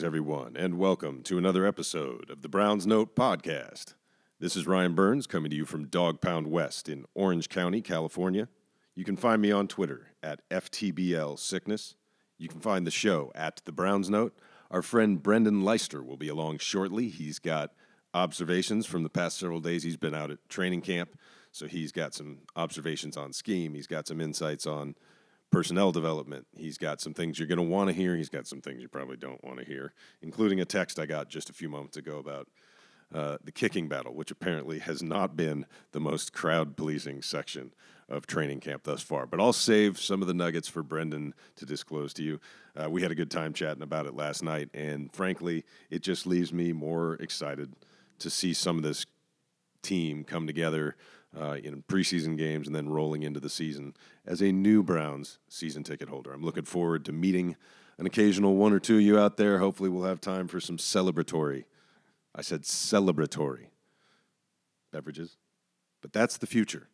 Greetings, everyone, and welcome to another episode of the Browns Note Podcast. This is Ryan Burns coming to you from Dog Pound West in Orange County, California. You can find me on Twitter at FTBL Sickness. You can find the show at The Browns Note. Our friend Brendan Leister will be along shortly. He's got observations from the past several days. He's been out at training camp, so he's got some observations on scheme. He's got some insights on personnel development. He's got some things you're going to want to hear. He's got some things you probably don't want to hear, including a text I got just a few moments ago about uh, the kicking battle, which apparently has not been the most crowd pleasing section of training camp thus far. But I'll save some of the nuggets for Brendan to disclose to you. Uh, we had a good time chatting about it last night, and frankly, it just leaves me more excited to see some of this team come together uh, in preseason games and then rolling into the season as a new Browns season ticket holder. I'm looking forward to meeting an occasional one or two of you out there. Hopefully, we'll have time for some celebratory. I said celebratory beverages, but that's the future.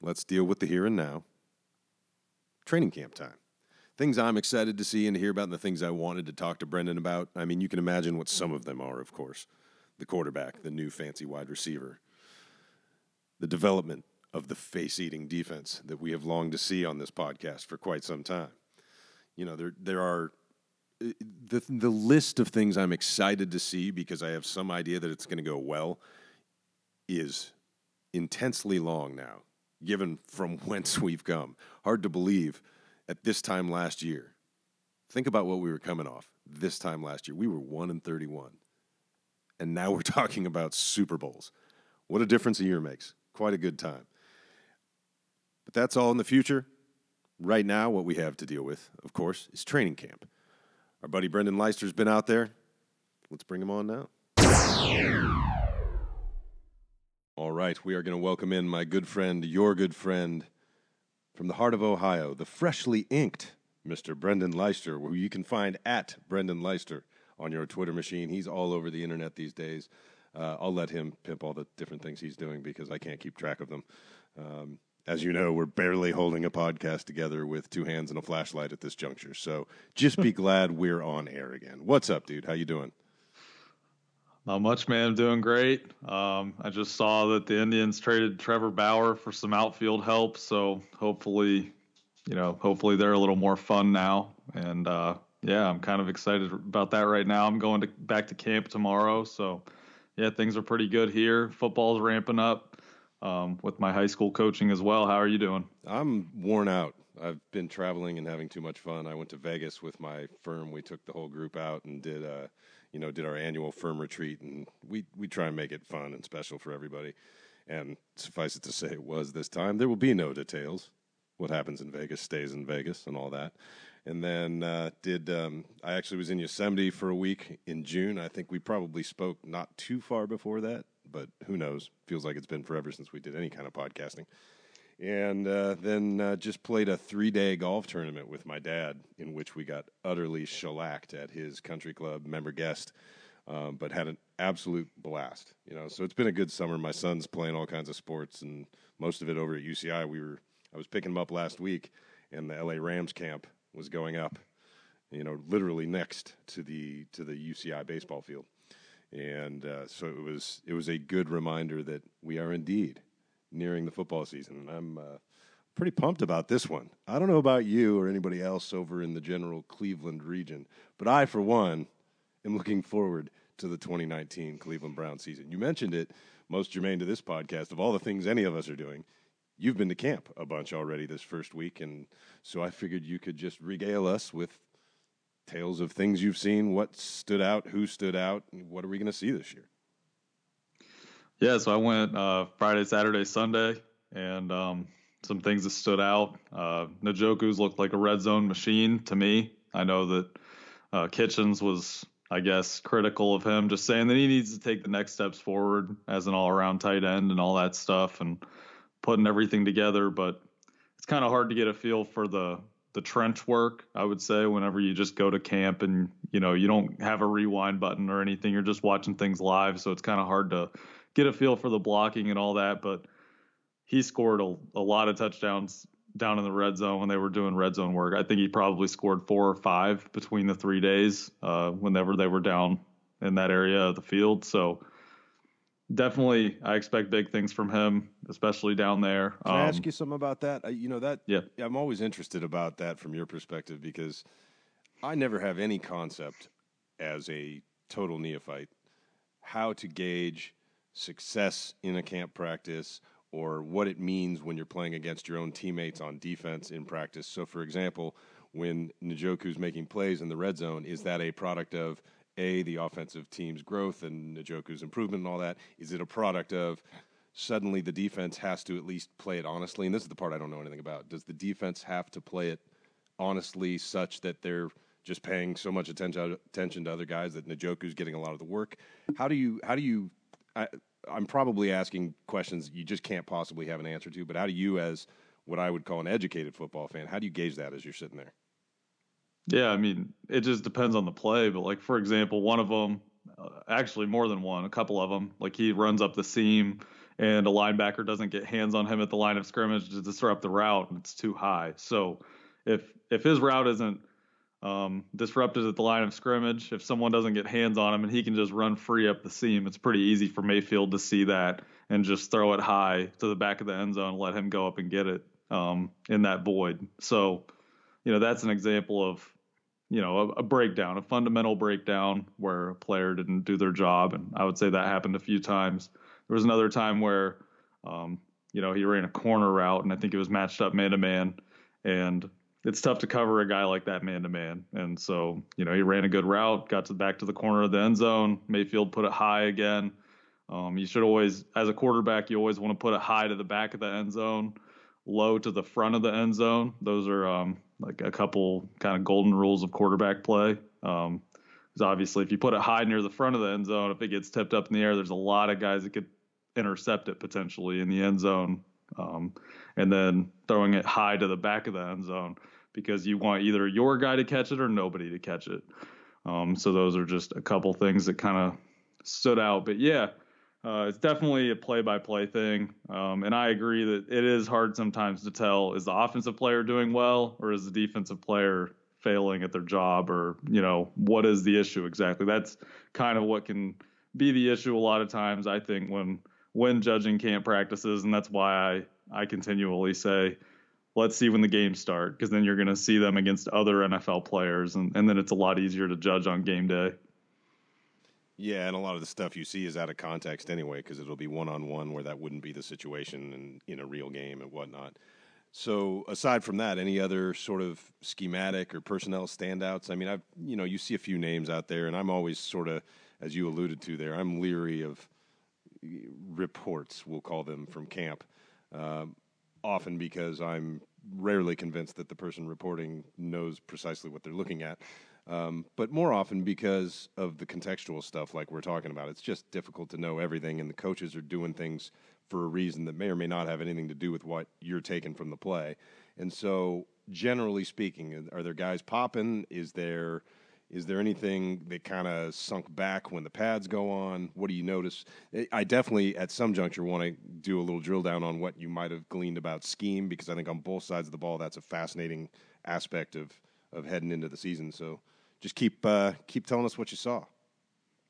Let's deal with the here and now. Training camp time. Things I'm excited to see and hear about, and the things I wanted to talk to Brendan about. I mean, you can imagine what some of them are, of course. The quarterback, the new fancy wide receiver, the development of the face eating defense that we have longed to see on this podcast for quite some time. You know, there, there are uh, the, the list of things I'm excited to see because I have some idea that it's going to go well is intensely long now, given from whence we've come. Hard to believe at this time last year. Think about what we were coming off this time last year. We were 1 and 31. And now we're talking about Super Bowls. What a difference a year makes quite a good time. But that's all in the future. Right now, what we have to deal with, of course, is training camp. Our buddy Brendan Leister's been out there. Let's bring him on now. All right, we are going to welcome in my good friend, your good friend, from the heart of Ohio, the freshly inked Mr. Brendan Leister, who you can find at Brendan Leister on your Twitter machine. He's all over the internet these days. Uh, I'll let him pimp all the different things he's doing because I can't keep track of them. Um, as you know, we're barely holding a podcast together with two hands and a flashlight at this juncture. So just be glad we're on air again. What's up, dude? How you doing? Not much, man. I'm doing great. Um, I just saw that the Indians traded Trevor Bauer for some outfield help, so hopefully, you know, hopefully they're a little more fun now. And uh, yeah, I'm kind of excited about that right now. I'm going to back to camp tomorrow, so yeah, things are pretty good here. Football's ramping up um, with my high school coaching as well. How are you doing? I'm worn out. I've been traveling and having too much fun. I went to Vegas with my firm. We took the whole group out and did, uh, you know, did our annual firm retreat, and we we try and make it fun and special for everybody. And suffice it to say, it was this time. There will be no details. What happens in Vegas stays in Vegas, and all that and then uh, did um, I actually was in Yosemite for a week in June. I think we probably spoke not too far before that, but who knows? Feels like it's been forever since we did any kind of podcasting. And uh, then uh, just played a three day golf tournament with my dad, in which we got utterly shellacked at his country club member guest, um, but had an absolute blast. You know, so it's been a good summer. My son's playing all kinds of sports, and most of it over at UCI. We were I was picking him up last week in the LA Rams camp was going up, you know, literally next to the to the UCI baseball field, and uh, so it was it was a good reminder that we are indeed nearing the football season, and I'm. Uh, pretty pumped about this one. I don't know about you or anybody else over in the general Cleveland region, but I, for one, am looking forward to the 2019 Cleveland Brown season. You mentioned it, most germane to this podcast, of all the things any of us are doing you've been to camp a bunch already this first week, and so I figured you could just regale us with tales of things you've seen, what stood out, who stood out, and what are we going to see this year? Yeah, so I went uh, Friday, Saturday, Sunday, and um, some things that stood out. Uh, Njoku's looked like a red zone machine to me. I know that uh, Kitchens was, I guess, critical of him, just saying that he needs to take the next steps forward as an all-around tight end and all that stuff. And putting everything together, but it's kind of hard to get a feel for the the trench work. I would say whenever you just go to camp and you know you don't have a rewind button or anything, you're just watching things live, so it's kind of hard to get a feel for the blocking and all that. But he scored a, a lot of touchdowns down in the red zone when they were doing red zone work. I think he probably scored four or five between the three days uh, whenever they were down in that area of the field. So definitely, I expect big things from him, especially down there. Can um, I ask um, you something about that? Uh, you know that. Yeah. I'm always interested about that from your perspective because I never have any concept as a total neophyte how to gauge success in a camp practice or what it means when you're playing against your own teammates on defense in practice. So, for example, when Njoku's making plays in the red zone, is that a product of a the offensive team's growth and Njoku's improvement and all that? Is it a product of suddenly the defense has to at least play it honestly? And this is the part I don't know anything about. Does the defense have to play it honestly, such that they're just paying so much attention attention to other guys that Njoku's getting a lot of the work? How do you how do you I, I'm probably asking questions you just can't possibly have an answer to, but how do you, as what I would call an educated football fan, how do you gauge that as you're sitting there? Yeah, I mean, it just depends on the play. But like for example, one of them, uh, actually more than one, a couple of them, like he runs up the seam and a linebacker doesn't get hands on him at the line of scrimmage to disrupt the route, and it's too high. So if if his route isn't um, disrupted at the line of scrimmage. If someone doesn't get hands on him and he can just run free up the seam, it's pretty easy for Mayfield to see that and just throw it high to the back of the end zone, and let him go up and get it um, in that void. So, you know, that's an example of, you know, a, a, breakdown, a fundamental breakdown where a player didn't do their job. And I would say that happened a few times. There was another time where, um, you know, he ran a corner route and I think it was matched up man to man. And it's tough to cover a guy like that man to man. And so, you know, he ran a good route, got to the back to the corner of the end zone. Mayfield put it high again. Um, you should always, as a quarterback, you always want to put it high to the back of the end zone, low to the front of the end zone. Those are um, like a couple kind of golden rules of quarterback play. Um, because obviously, if you put it high near the front of the end zone, if it gets tipped up in the air, there's a lot of guys that could intercept it potentially in the end zone. Um, and then throwing it high to the back of the end zone because you want either your guy to catch it or nobody to catch it. Um, so those are just a couple things that kind of stood out. But yeah, uh, it's definitely a play-by-play thing, um, and I agree that it is hard sometimes to tell is the offensive player doing well or is the defensive player failing at their job, or you know what is the issue exactly? That's kind of what can be the issue a lot of times. I think when when judging camp practices, and that's why I I continually say let's see when the games start because then you're going to see them against other NFL players, and, and then it's a lot easier to judge on game day. Yeah, and a lot of the stuff you see is out of context anyway because it'll be one on one where that wouldn't be the situation in, in a real game and whatnot. So aside from that, any other sort of schematic or personnel standouts? I mean, I've you know you see a few names out there, and I'm always sort of, as you alluded to there, I'm leery of reports. We'll call them from camp. Um, often because I'm rarely convinced that the person reporting knows precisely what they're looking at. Um, but more often because of the contextual stuff like we're talking about. It's just difficult to know everything, and the coaches are doing things for a reason that may or may not have anything to do with what you're taking from the play. And so, generally speaking, are there guys popping? Is there is there anything that kind of sunk back when the pads go on? What do you notice? I definitely, at some juncture, want to do a little drill down on what you might have gleaned about scheme because I think on both sides of the ball, that's a fascinating aspect of of heading into the season. So, just keep uh, keep telling us what you saw.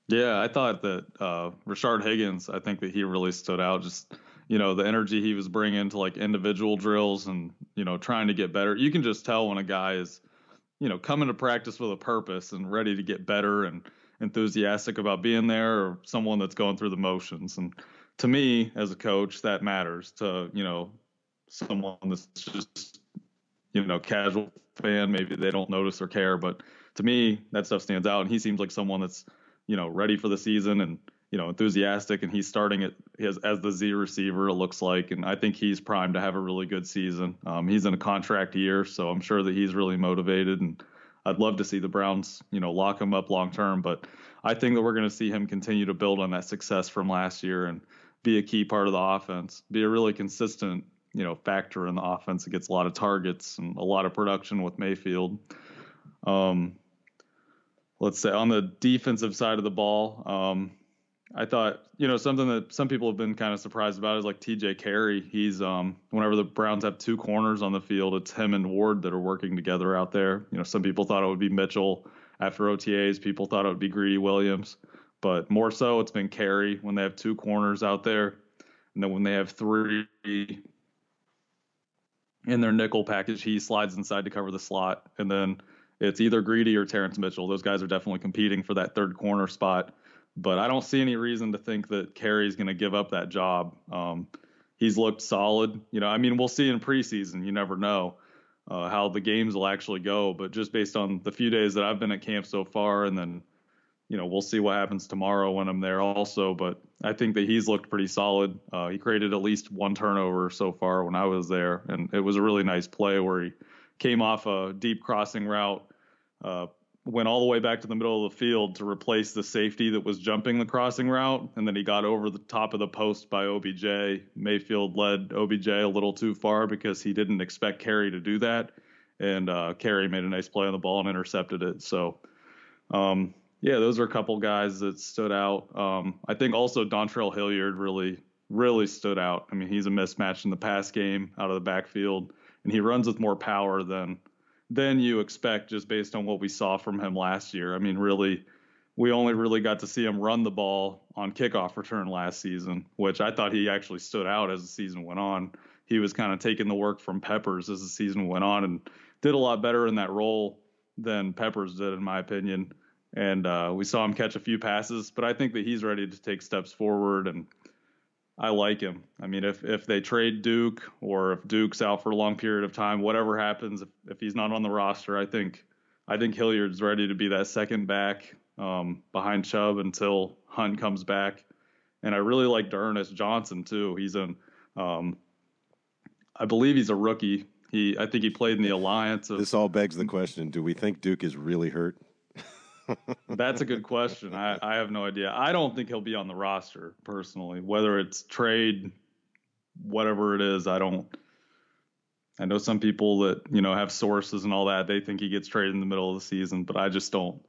Yeah, I thought that uh, Rashard Higgins. I think that he really stood out. Just you know the energy he was bringing to like individual drills and you know trying to get better. You can just tell when a guy is you know, coming to practice with a purpose and ready to get better and enthusiastic about being there or someone that's going through the motions. And to me, as a coach, that matters to, you know, someone that's just, you know, casual fan. Maybe they don't notice or care, but to me, that stuff stands out. And he seems like someone that's, you know, ready for the season and you know enthusiastic and he's starting it as, as the Z receiver it looks like and I think he's primed to have a really good season. Um, he's in a contract year, so I'm sure that he's really motivated and I'd love to see the Browns you know lock him up long term, but I think that we're going to see him continue to build on that success from last year and be a key part of the offense, be a really consistent you know factor in the offense that gets a lot of targets and a lot of production with Mayfield. Um, let's say on the defensive side of the ball. Um, I thought, you know, something that some people have been kind of surprised about is like TJ Carrie. He's um whenever the Browns have two corners on the field, it's him and Ward that are working together out there. You know, some people thought it would be Mitchell after OTAs, people thought it would be Greedy Williams, but more so it's been Carrie when they have two corners out there. And then when they have three in their nickel package, he slides inside to cover the slot. And then it's either Greedy or Terrance Mitchell. Those guys are definitely competing for that third corner spot but I don't see any reason to think that Carrie's going to give up that job. Um, he's looked solid. You know, I mean, we'll see in preseason. You never know uh, how the games will actually go, but just based on the few days that I've been at camp so far, and then you know we'll see what happens tomorrow when I'm there also. But I think that he's looked pretty solid. Uh, he created at least one turnover so far when I was there, and it was a really nice play where he came off a deep crossing route. Uh, went all the way back to the middle of the field to replace the safety that was jumping the crossing route, and then he got over the top of the post by OBJ. Mayfield led OBJ a little too far because he didn't expect Carrie to do that, and uh, Carrie made a nice play on the ball and intercepted it. So, um, yeah, those are a couple guys that stood out. Um, I think also Dontrell Hilliard really, really stood out. I mean, he's a mismatch in the pass game out of the backfield, and he runs with more power than than you expect just based on what we saw from him last year. I mean, really, we only really got to see him run the ball on kickoff return last season, which I thought he actually stood out as the season went on. He was kind of taking the work from Peppers as the season went on and did a lot better in that role than Peppers did, in my opinion. And uh, we saw him catch a few passes, but I think that he's ready to take steps forward and I like him. I mean, if if they trade Duke or if Duke's out for a long period of time, whatever happens, if, if he's not on the roster, I think I think Hilliard's ready to be that second back um, behind Chubb until Hunt comes back. And I really like D'Ernest Johnson too. He's an um, I believe he's a rookie. He I think he played in the alliance. Of, this all begs the question: Do we think Duke is really hurt? That's a good question. I, I have no idea. I don't think he'll be on the roster personally. Whether it's trade, whatever it is, I don't. I know some people that you know have sources and all that. They think he gets traded in the middle of the season, but I just don't.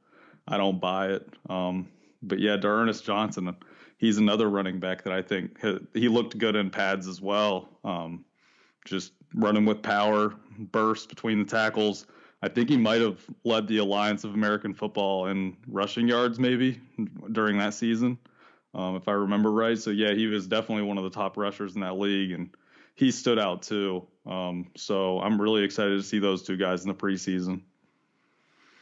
I don't buy it. Um, but yeah, D'Ernest Johnson, he's another running back that I think he looked good in pads as well. Um, just running with power, burst between the tackles. I think he might have led the Alliance of American Football in rushing yards, maybe during that season, um, if I remember right. So yeah, he was definitely one of the top rushers in that league, and he stood out too. Um, so I'm really excited to see those two guys in the preseason.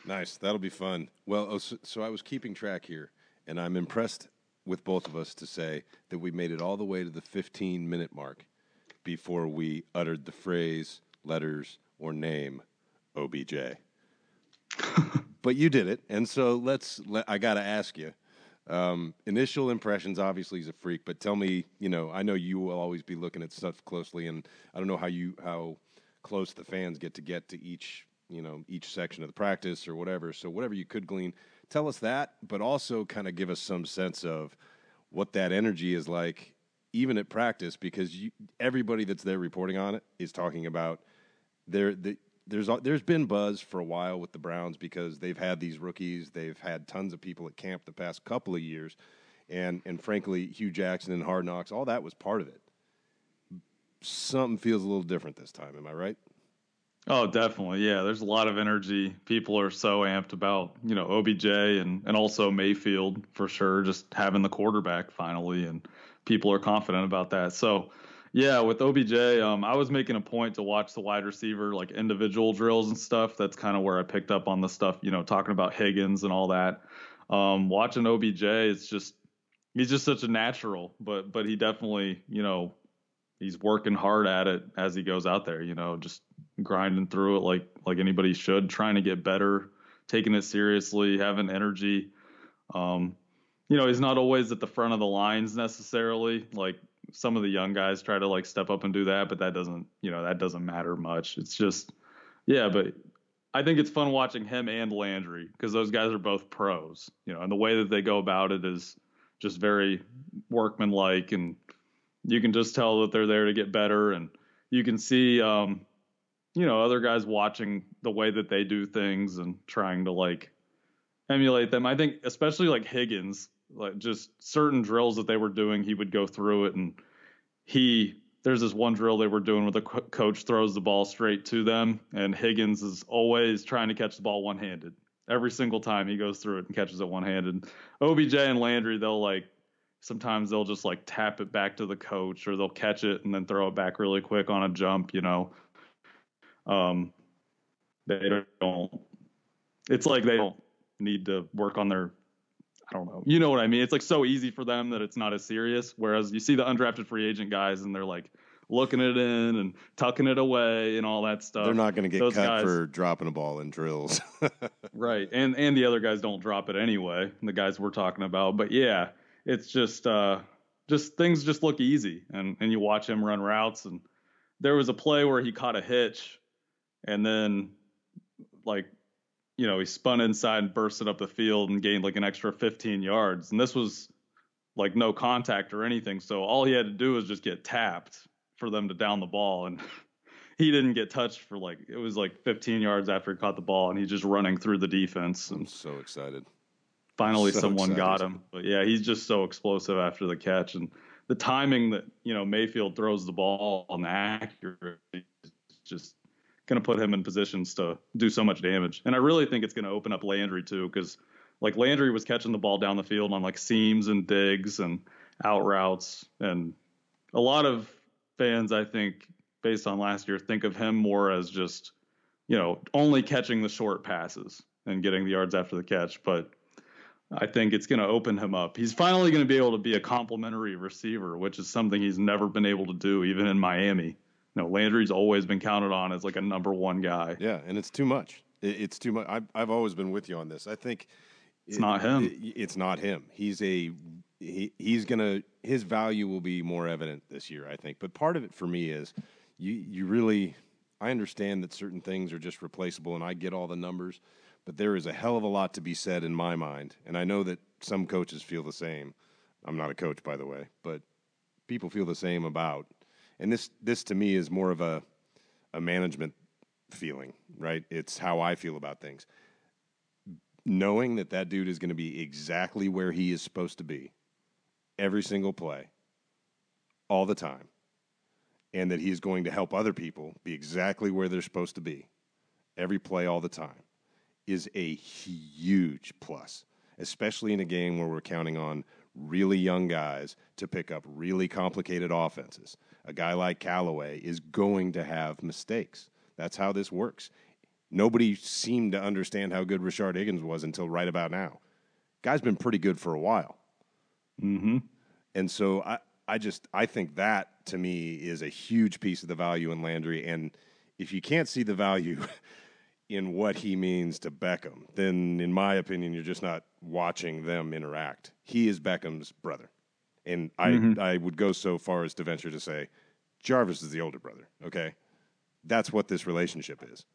Nice, that'll be fun. Well, oh, so, so I was keeping track here, and I'm impressed with both of us to say that we made it all the way to the 15 minute mark before we uttered the phrase, letters, or name OBJ. but you did it, and so let's. Let, I got to ask you. Um, initial impressions. Obviously, he's a freak, but tell me. You know, I know you will always be looking at stuff closely, and I don't know how you how close the fans get to get to each you know each section of the practice or whatever. So whatever you could glean, tell us that, but also kind of give us some sense of what that energy is like, even at practice, because you, everybody that's there reporting on it is talking about their the there's uh, there's been buzz for a while with the Browns because they've had these rookies, they've had tons of people at camp the past couple of years, and and frankly, Hue Jackson and Hard Knocks, all that was part of it. Something feels a little different this time. Am I right? Oh, definitely. Yeah, there's a lot of energy. People are so amped about you know OBJ and and also Mayfield for sure, just having the quarterback finally, and people are confident about that. So yeah, with OBJ, um, I was making a point to watch the wide receiver like individual drills and stuff. That's kind of where I picked up on the stuff, you know, talking about Higgins and all that. Um, watching OBJ, it's just he's just such a natural, but but he definitely, you know, he's working hard at it as he goes out there. You know, just grinding through it like like anybody should, trying to get better, taking it seriously, having energy. Um, you know, he's not always at the front of the lines necessarily. Like some of the young guys try to like step up and do that, but that doesn't, you know, that doesn't matter much. It's just, yeah, but I think it's fun watching him and Landry because those guys are both pros, you know, and the way that they go about it is just very workmanlike, and you can just tell that they're there to get better, and you can see, um, you know, other guys watching the way that they do things and trying to like emulate them. I think especially like Higgins, like just certain drills that they were doing, he would go through it and he there's this one drill they were doing where the co- coach throws the ball straight to them and Higgins is always trying to catch the ball one-handed. Every single time he goes through it and catches it one-handed. OBJ and Landry they'll like sometimes they'll just like tap it back to the coach or they'll catch it and then throw it back really quick on a jump, you know. Um they don't it's like they don't need to work on their I don't know. You know what I mean? It's like so easy for them that it's not as serious. Whereas you see the undrafted free agent guys and they're like looking it in and tucking it away and all that stuff. They're not going to get Those cut guys- for dropping a ball in drills. Right. And and the other guys don't drop it anyway. The guys we're talking about. But yeah, it's just uh just things just look easy and and you watch him run routes and there was a play where he caught a hitch and then like you know, he spun inside and bursted up the field and gained like an extra 15 yards. And this was like no contact or anything. So all he had to do was just get tapped for them to down the ball. And he didn't get touched for like, it was like 15 yards after he caught the ball and he's just running through the defense. I'm And so excited. finally so someone got him. But yeah, he's just so explosive after the catch. And the timing that, you know, Mayfield throws the ball and the accuracy is just going to put him in positions to do so much damage. And I really think it's going to open up Landry too, because like Landry was catching the ball down the field on like seams and digs and out routes. And a lot of fans, I think, based on last year, think of him more as just, you know, only catching the short passes and getting the yards after the catch. But I think it's going to open him up. He's finally going to be able to be a complementary receiver, which is something he's never been able to do, even in Miami. Know, Landry's always been counted on as like a number one guy. Yeah, and it's too much. It's too much. I've, I've always been with you on this. I think It's not him. it- it's not him. He's a he, he's gonna his value will be more evident this year, I think. But part of it for me is you you really I understand that certain things are just replaceable, and I get all the numbers, but there is a hell of a lot to be said in my mind, and I know that some coaches feel the same. I'm not a coach, by the way, but people feel the same about. And this this to me is more of a a management feeling, right? It's how I feel about things. Knowing that that dude is going to be exactly where he is supposed to be every single play, all the time, and that he's going to help other people be exactly where they're supposed to be every play, all the time, is a huge plus, especially in a game where we're counting on really young guys to pick up really complicated offenses. A guy like Callaway is going to have mistakes. That's how this works. Nobody seemed to understand how good Rashard Higgins was until right about now. Guy's been pretty good for a while. Mm-hmm. And so I, I just I think that to me is a huge piece of the value in Landry. And if you can't see the value in what he means to Beckham, then in my opinion, you're just not watching them interact. He is Beckham's brother. And I, I would go so far as to venture to say Jarvis is the older brother, okay? That's what this relationship is.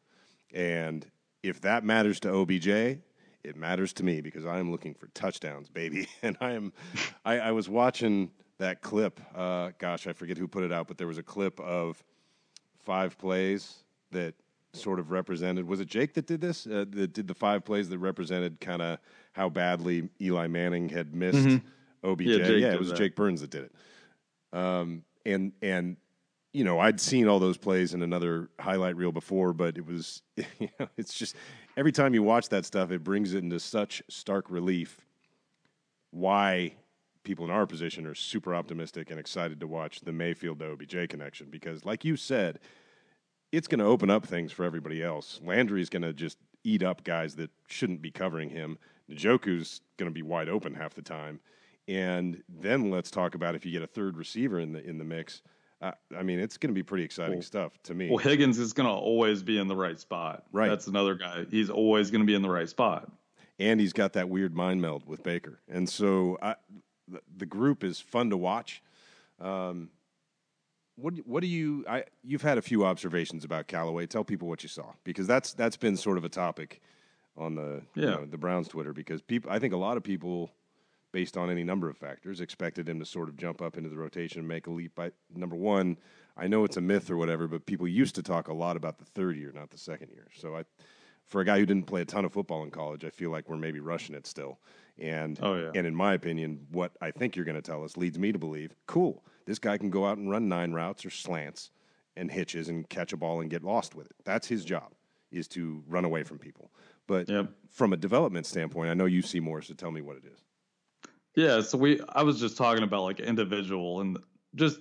And if that matters to OBJ, it matters to me because I am looking for touchdowns, baby. And I am, I, I was watching that clip. Uh, gosh, I forget who put it out, but there was a clip of five plays that sort of represented. Was it Jake that did this? Uh, that did the five plays that represented kind of how badly Eli Manning had missed OBJ. Yeah, yeah, it was that. Jake Burns that did it. Um, and and you know, I'd seen all those plays in another highlight reel before, but it was, you know, it's just every time you watch that stuff, it brings it into such stark relief why people in our position are super optimistic and excited to watch the Mayfield to OBJ connection because, like you said, it's going to open up things for everybody else. Landry's going to just eat up guys that shouldn't be covering him. Njoku's going to be wide open half the time. And then let's talk about if you get a third receiver in the in the mix. Uh, I mean, it's going to be pretty exciting Well- stuff to me. Well, Higgins is going to always be in the right spot. Right. That's another guy. He's always going to be in the right spot. and he's got that weird mind meld with Baker. And so I, the, the group is fun to watch. Um, what what do you? I you've had a few observations about Callaway. Tell people what you saw because that's that's been sort of a topic on the you Yeah. know, the Browns Twitter because people I think a lot of people based on any number of factors expected him to sort of jump up into the rotation and make a leap. By number one, I know it's a myth or whatever, but people used to talk a lot about the third year, not the second year. So I for a guy who didn't play a ton of football in college, I feel like we're maybe rushing it still. And oh, yeah. and in my opinion, what I think you're going to tell us leads me to believe, cool, this guy can go out and run nine routes or slants and hitches and catch a ball and get lost with it. That's his job is to run away from people. But yep. from a development standpoint, I know you see more, so tell me what it is. Yeah, so we I was just talking about like individual and just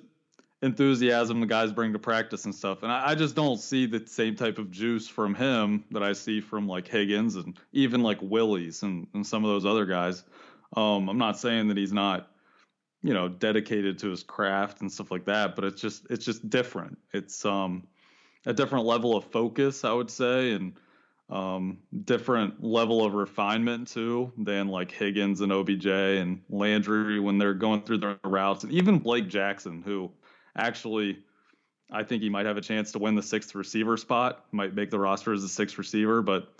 enthusiasm the guys bring to practice and stuff. And I, I, just don't see the same type of juice from him that I see from like Higgins and even like Willies and, and some of those other guys. Um, I'm not saying that he's not, you know, dedicated to his craft and stuff like that, but it's just it's just different. It's um a different level of focus, I would say, and um, different level of refinement too than like Higgins and OBJ and Landry when they're going through their routes, and even Blake Jackson, who actually I think he might have a chance to win the sixth receiver spot, might make the roster as a sixth receiver, but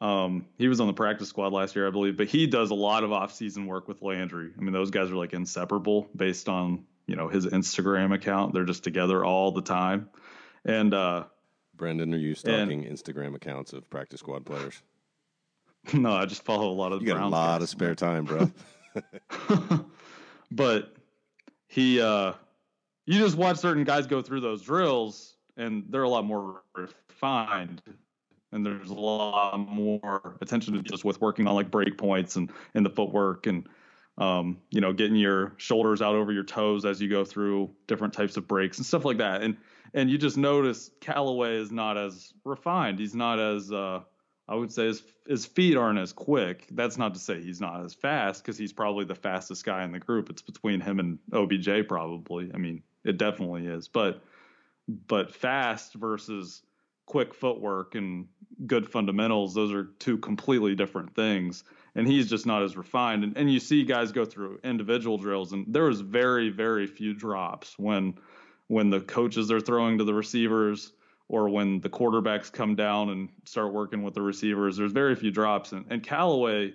um, he was on the practice squad last year, I believe. But he does a lot of offseason work with Landry. I mean, those guys are like inseparable based on you know his Instagram account. They're just together all the time, and uh, Brendan, are you stalking and, Instagram accounts of practice squad players? No, I just follow a lot of. You got a lot of spare time, bro. but he, uh, you just watch certain guys go through those drills, and they're a lot more refined, and there's a lot more attention to just with working on like break points and and the footwork and. Um, you know, getting your shoulders out over your toes as you go through different types of breaks and stuff like that. And and you just notice Callaway is not as refined. He's not as uh, I would say his his feet aren't as quick. That's not to say he's not as fast because he's probably the fastest guy in the group. It's between him and OBJ probably. I mean, it definitely is. But but fast versus quick footwork and good fundamentals, those are two completely different things. And he's just not as refined. And, and you see guys go through individual drills, and there was very, very few drops when when the coaches are throwing to the receivers or when the quarterbacks come down and start working with the receivers. There's very few drops. And, and Callaway,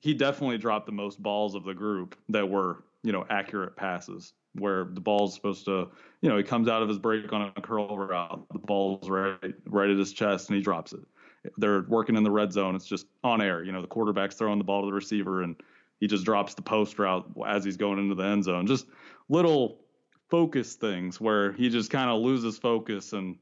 he definitely dropped the most balls of the group that were, you know, accurate passes where the ball's supposed to, you know, he comes out of his break on a curl route, the ball's right right at his chest and he drops it. They're working in the red zone. It's just on air. You know, the quarterback's throwing the ball to the receiver and he just drops the post route as he's going into the end zone. Just little focus things where he just kind of loses focus and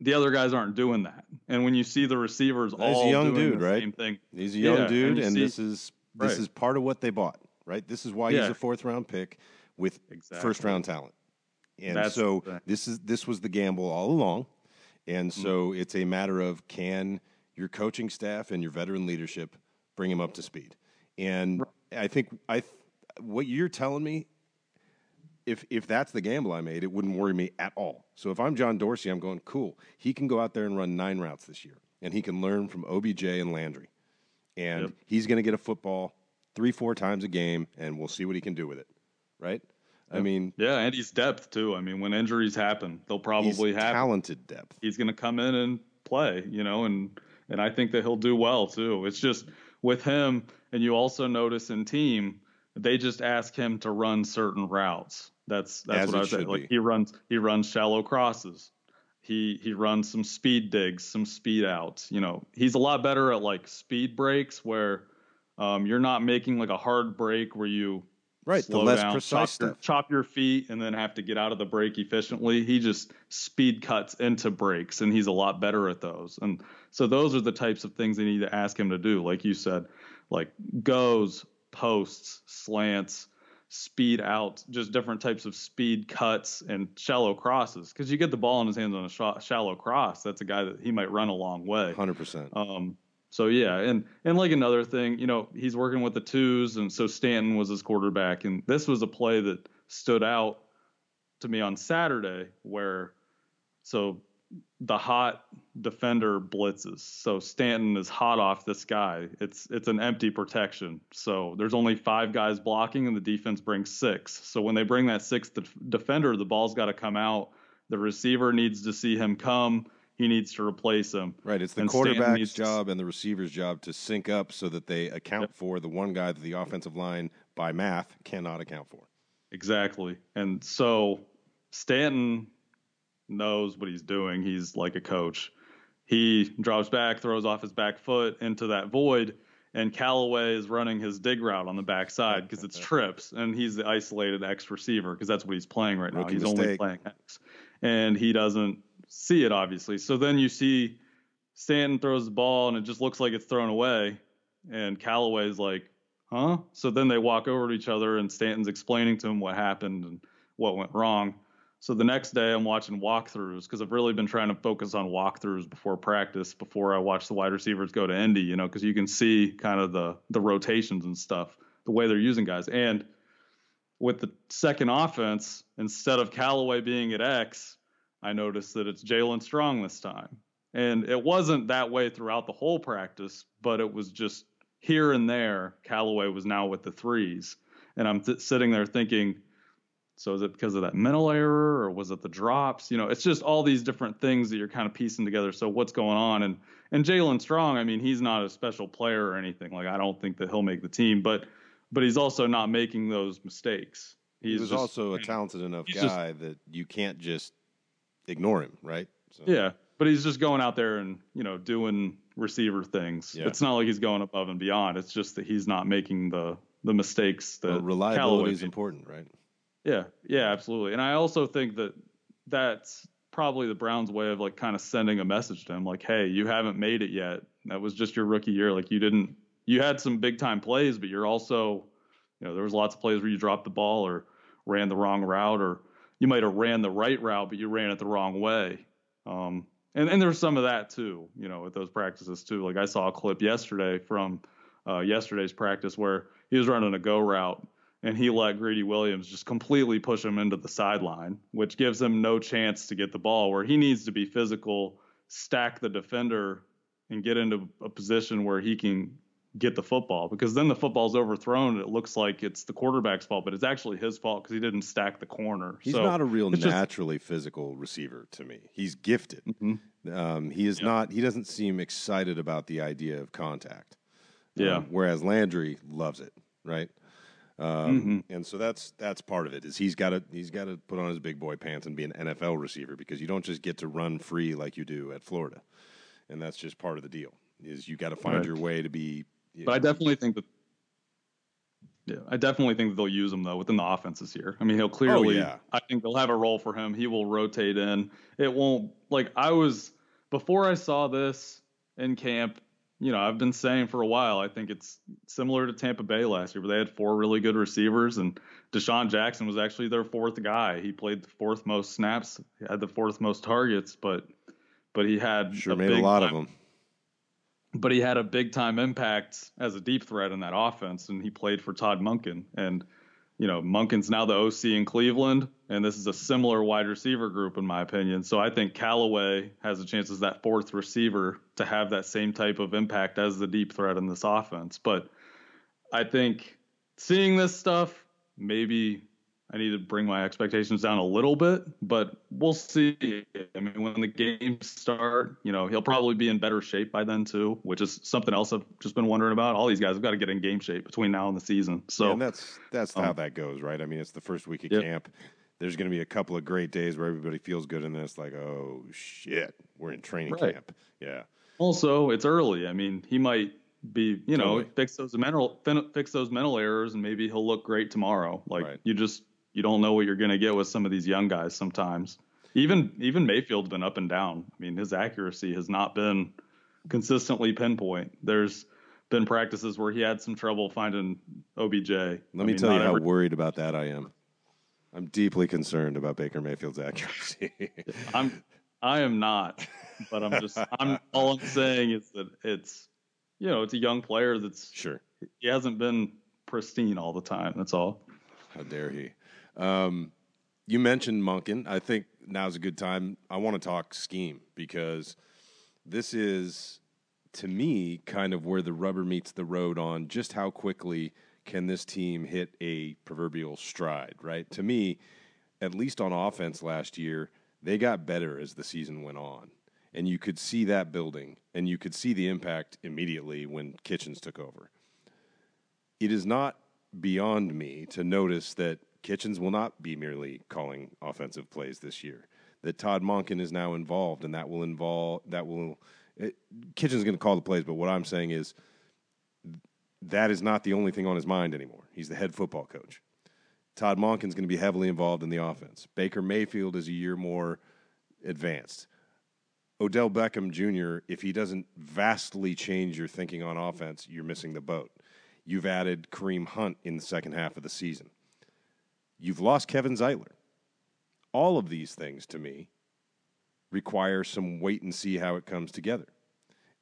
the other guys aren't doing that. And when you see the receivers He's all a young doing dude, the right? same thing, he's a young yeah, dude, and, and see, this is this right. is part of what they bought, right? This is why yeah. he's a fourth round pick with exactly. first round talent. And That's so this is this was the gamble all along. And so mm-hmm. it's a matter of can your coaching staff and your veteran leadership bring him up to speed. And right. I think I what you're telling me if if that's the gamble I made, it wouldn't worry me at all. So if I'm John Dorsey, I'm going cool. He can go out there and run nine routes this year, and he can learn from OBJ and Landry, and yep. he's going to get a football three four times a game, and we'll see what he can do with it. Right? I mean, yeah, and he's depth too. I mean, when injuries happen, they'll probably have talented depth. He's going to come in and play, you know, and and I think that he'll do well too. It's just with him, and you also notice in team they just ask him to run certain routes. That's that's As what I was saying. Like he runs he runs shallow crosses. He he runs some speed digs, some speed outs. You know, he's a lot better at like speed breaks where um, you're not making like a hard break where you right the less down, precise chop. Your, chop your feet and then have to get out of the break efficiently. He just speed cuts into breaks, and he's a lot better at those. And so those are the types of things they need to ask him to do, like you said, like goes, posts, slants, speed out, just different types of speed cuts and shallow crosses. Because you get the ball in his hands on a sh- shallow cross, that's a guy that he might run a long way. Hundred percent. Um, so yeah, and and like another thing, you know, he's working with the twos, and so Stanton was his quarterback, and this was a play that stood out to me on Saturday where so the hot defender blitzes. So Stanton is hot off this guy. It's it's an empty protection. So there's only five guys blocking, and the defense brings six. So when they bring that sixth defender, the ball's got to come out. The receiver needs to see him come. He needs to replace him. Right. It's the and quarterback's job and the receiver's job to sync up so that they account yep. for the one guy that the offensive line, by math, cannot account for. Exactly. And so Stanton knows what he's doing. He's like a coach. he drops back, throws off his back foot into that void, and Callaway is running his dig route on the backside because it's trips, and he's the isolated X receiver because that's what he's playing right now. Rookie he's mistake. only playing X, and he doesn't see it obviously. So then you see Stanton throws the ball, and it just looks like it's thrown away, and Callaway's like, "Huh?" So then they walk over to each other, and Stanton's explaining to him what happened and what went wrong. So the next day, I'm watching walkthroughs because I've really been trying to focus on walkthroughs before practice, before I watch the wide receivers go to Indy, you know, because you can see kind of the the rotations and stuff, the way they're using guys. And with the second offense, instead of Callaway being at X, I noticed that it's Jaelen Strong this time. And it wasn't that way throughout the whole practice, but it was just here and there. Callaway was now with the threes. And I'm th- sitting there thinking, so is it because of that mental error or was it the drops? You know, it's just all these different things that you're kind of piecing together. So what's going on? And and Jaelen Strong, I mean, he's not a special player or anything. Like I don't think that he'll make the team, but but he's also not making those mistakes. He He's was just- also a talented enough he's just- guy that you can't just ignore him, right? So, Yeah, but he's just going out there and you know doing receiver things. Yeah. It's not like he's going above and beyond. It's just that he's not making the the mistakes that well, reliability Callaway is made. important, right? Yeah, yeah, absolutely. And I also think that that's probably the Browns' way of like kind of sending a message to him, like, hey, you haven't made it yet. That was just your rookie year. Like you didn't, you had some big time plays, but you're also, you know, there was lots of plays where you dropped the ball or ran the wrong route, or you might have ran the right route, but you ran it the wrong way. Um, and and there's some of that too, you know, with those practices too. Like I saw a clip yesterday from uh, yesterday's practice where he was running a go route and he let Greedy Williams just completely push him into the sideline, which gives him no chance to get the ball where he needs to be physical, stack the defender, and get into a position where he can get the football because then the football's overthrown and it looks like it's the quarterback's fault, but it's actually his fault because he didn't stack the corner. He's so, not a real it's just- naturally physical receiver to me. He's gifted. Mhm. Um, he is Yeah. not. He doesn't seem excited about the idea of contact. Yeah. Um, whereas Landry loves it, right? Um, Mhm. And so that's that's part of it. Is he's got to he's got to put on his big boy pants and be an NFL receiver because you don't just get to run free like you do at Florida, and that's just part of the deal. Is you got to find Right. your way to be. But I definitely think that. Yeah, I definitely think that they'll use him though within the offense this year. I mean, he'll oh, clearly. Oh, yeah. I think they'll have a role for him. He will rotate in. It won't like I was before I saw this in camp. You know, I've been saying for a while. I think it's similar to Tampa Bay last year, where they had four really good receivers, and DeSean Jackson was actually their fourth guy. He played the fourth most snaps, had the fourth most targets, but but he had sure a made a lot of them. But he had a big time impact as a deep threat in that offense, and he played for Todd Monken. And you know, Monken's now the OC in Cleveland, and this is a similar wide receiver group in my opinion. So I think Callaway has a chance as that fourth receiver to have that same type of impact as the deep threat in this offense. But I think seeing this stuff, maybe I need to bring my expectations down a little bit, but we'll see. I mean, when the games start, you know, he'll probably be in better shape by then too, which is something else I've just been wondering about. All these guys have got to get in game shape between now and the season. So and that's that's um, how that goes, right? I mean, it's the first week of Yep. camp. There's going to be a couple of great days where everybody feels good, and then it's like, oh shit, we're in training Right. camp. Yeah, also it's early. I mean, he might be, you know, Totally. fix those mental fix those mental errors, and maybe he'll look great tomorrow. Like Right. you just you don't know what you're going to get with some of these young guys sometimes. Even even Mayfield's been up and down. I mean, his accuracy has not been consistently pinpoint. There's been practices where he had some trouble finding OBJ. Let me tell you how worried about that I am. I'm deeply concerned about Baker Mayfield's accuracy. I'm I am not, but I'm just I'm all I'm saying is that it's you know it's a young player that's sure. he hasn't been pristine all the time. That's all. How dare he? Um, you mentioned Monken. I think now's a good time. I want to talk scheme because this is, to me, kind of where the rubber meets the road on just how quickly can this team hit a proverbial stride, right? To me, at least on offense last year, they got better as the season went on. And you could see that building, and you could see the impact immediately when Kitchens took over it is not beyond me to notice that Kitchens will not be merely calling offensive plays this year. that Todd Monken is now involved, and that will involve that will. It, Kitchen's going to call the plays, but what I'm saying is that is not the only thing on his mind anymore. He's the head football coach. Todd Monken's going to be heavily involved in the offense. Baker Mayfield is a year more advanced. Odell Beckham Jr., if he doesn't vastly change your thinking on offense, you're missing the boat. You've added Kareem Hunt in the second half of the season. You've lost Kevin Zeitler. All of these things, to me, require some wait and see how it comes together.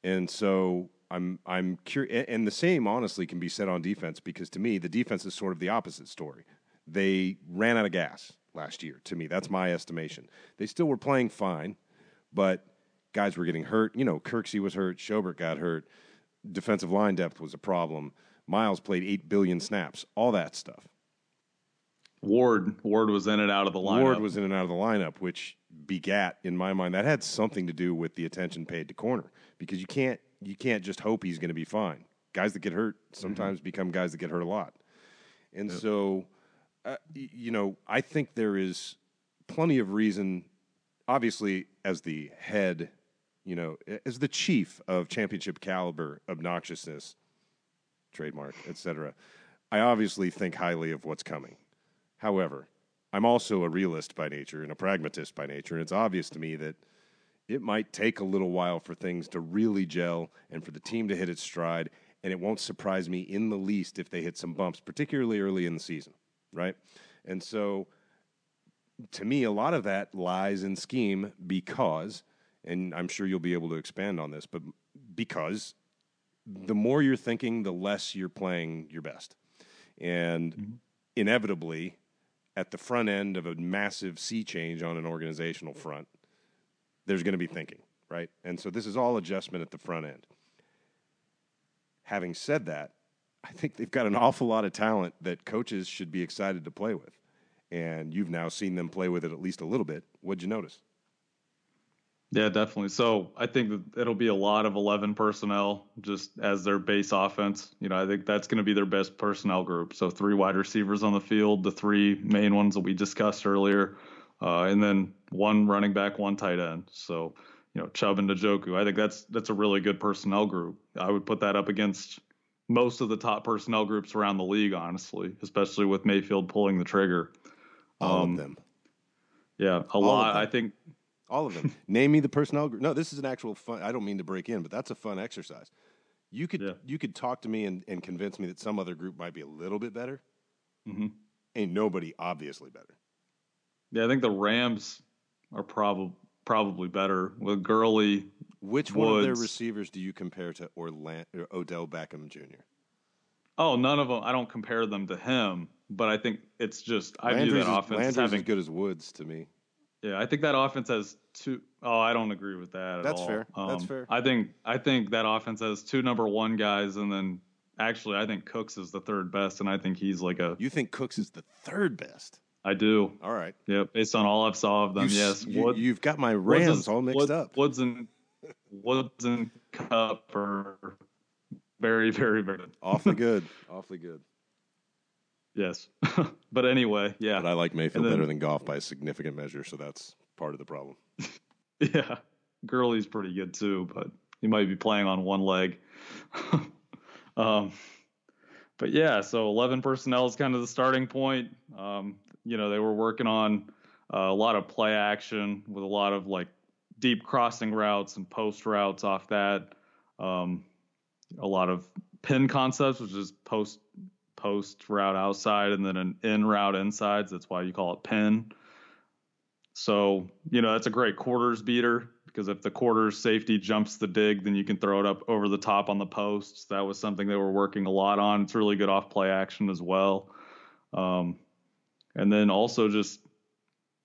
And so I'm I'm curious, and the same honestly can be said on defense because to me the defense is sort of the opposite story. They ran out of gas last year. To me, that's my estimation. They still were playing fine, but guys were getting hurt. You know, Kirksey was hurt, Schobert got hurt, defensive line depth was a problem. Myles played eight billion snaps, all that stuff. Ward Ward was in and out of the lineup. Ward was in and out of the lineup, which begat in my mind that had something to do with the attention paid to corner because you can't you can't just hope he's going to be fine. Guys that get hurt sometimes mm-hmm. become guys that get hurt a lot, and yep. so uh, you know I think there is plenty of reason. Obviously, as the head, you know, as the chief of championship caliber obnoxiousness, trademark, etc. I obviously think highly of what's coming. However, I'm also a realist by nature and a pragmatist by nature, and it's obvious to me that it might take a little while for things to really gel and for the team to hit its stride. And it won't surprise me in the least if they hit some bumps, particularly early in the season, right? And so, to me, a lot of that lies in scheme because, and I'm sure you'll be able to expand on this, but because the more you're thinking, the less you're playing your best. And mm-hmm. inevitably, at the front end of a massive sea change on an organizational front, there's going to be thinking, right? And so this is all adjustment at the front end. Having said that, I think they've got an awful lot of talent that coaches should be excited to play with. And you've now seen them play with it at least a little bit. What'd you notice? Yeah, definitely. So I think that it'll be a lot of 11 personnel just as their base offense. You know, I think that's going to be their best personnel group. So three wide receivers on the field, the three main ones that we discussed earlier, uh, and then one running back, one tight end. So, you know, Chubb and Njoku. I think that's that's a really good personnel group. I would put that up against most of the top personnel groups around the league, honestly, especially with Mayfield pulling the trigger. All um, of them. Yeah, a All lot. I think all of them. Name me the personnel group. No, this is an actual fun. I don't mean to break in, but that's a fun exercise. You could yeah. you could talk to me and, and convince me that some other group might be a little bit better. Mm-hmm. Ain't nobody obviously better. Yeah, I think the Rams are probably probably better with Gurley. Which Woods. one of their receivers do you compare to Orlando, Odell Beckham Jr.? Oh, none of them. I don't compare them to him, but I think it's just I Landry's view that offense Landry's having as good as Woods to me. Yeah, I think that offense has two oh I don't agree with that. That's all. fair. Um, That's fair. I think I think that offense has two number one guys, and then actually I think Cooks is the third best, and I think he's like a. You think Cooks is the third best? I do. All right. Yeah, based on all I've saw of them, you, yes. You, you've got my Rams Woods, all mixed Woods, up. Woods and Woods and Kupp are very, very, very awfully good. awfully good. Yes, but anyway, yeah. But I like Mayfield then, better than Goff by a significant measure, so that's part of the problem. yeah, Gurley's pretty good too, but he might be playing on one leg. um, but yeah, so 11 personnel is kind of the starting point. Um, you know, they were working on uh, a lot of play action with a lot of like deep crossing routes and post routes off that. Um, a lot of pin concepts, which is post post route outside and then an in route inside. That's why you call it pin. So, you know, that's a great quarters beater because if the quarters safety jumps the dig, then you can throw it up over the top on the posts. That was something they were working a lot on. It's really good off play action as well. Um, and then also just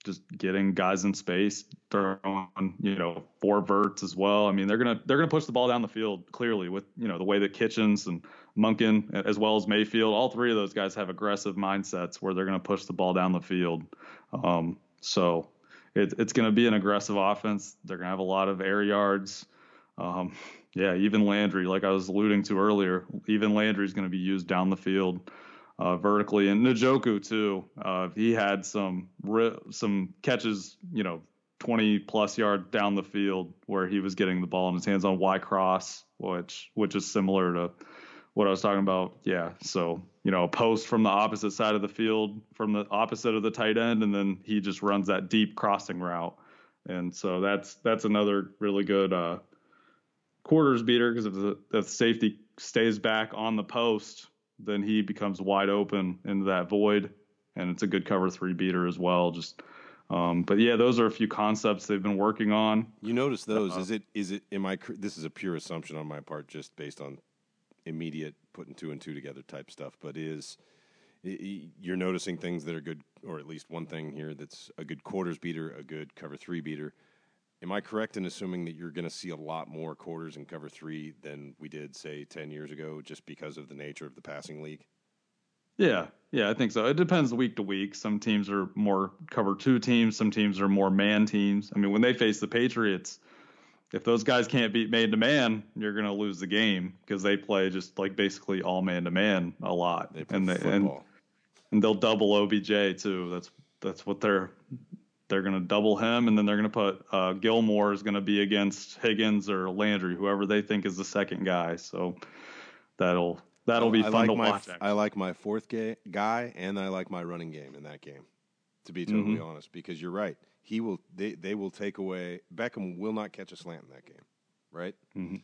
just getting guys in space, throwing you know four verts as well. I mean they're gonna they're gonna push the ball down the field clearly with you know the way that Kitchens and Monken as well as Mayfield, all three of those guys have aggressive mindsets where they're gonna push the ball down the field. Um, so it, it's gonna be an aggressive offense. They're gonna have a lot of air yards. Um, yeah, even Landry, like I was alluding to earlier, even Landry is going to be used down the field uh, vertically, and Njoku too. Uh, he had some some catches, you know, 20 plus yard down the field where he was getting the ball in his hands on Y cross, which which is similar to what I was talking about. Yeah, so you know, a post from the opposite side of the field, from the opposite of the tight end, and then he just runs that deep crossing route. And so that's that's another really good uh, quarters beater because if the, the safety stays back on the post, then he becomes wide open into that void, and it's a good cover three beater as well. Just um, but yeah, those are a few concepts they've been working on. You notice those? Uh, is it is it? Am I? This is a pure assumption on my part, just based on immediate putting two and two together type stuff. But is you're noticing things that are good, or at least one thing here that's a good quarters beater, a good cover three beater. Am I correct in assuming that you're going to see a lot more quarters and cover three than we did, say, ten years ago, just because of the nature of the passing league? Yeah, yeah, I think so. It depends week to week. Some teams are more cover two teams. Some teams are more man teams. I mean, when they face the Patriots, if those guys can't beat man to man, you're going to lose the game because they play just like basically all man to man a lot. They and they and, and they'll double OBJ too. That's that's what they're they're going to double him, and then they're going to put uh, Gilmore is going to be against Higgins or Landry, whoever they think is the second guy. So that'll That'll be I fun like to my, watch. I like my fourth guy, and I like my running game in that game. To be totally mm-hmm. honest, because you're right, he will. They they will take away. Beckham will not catch a slant in that game, right? Mm-hmm.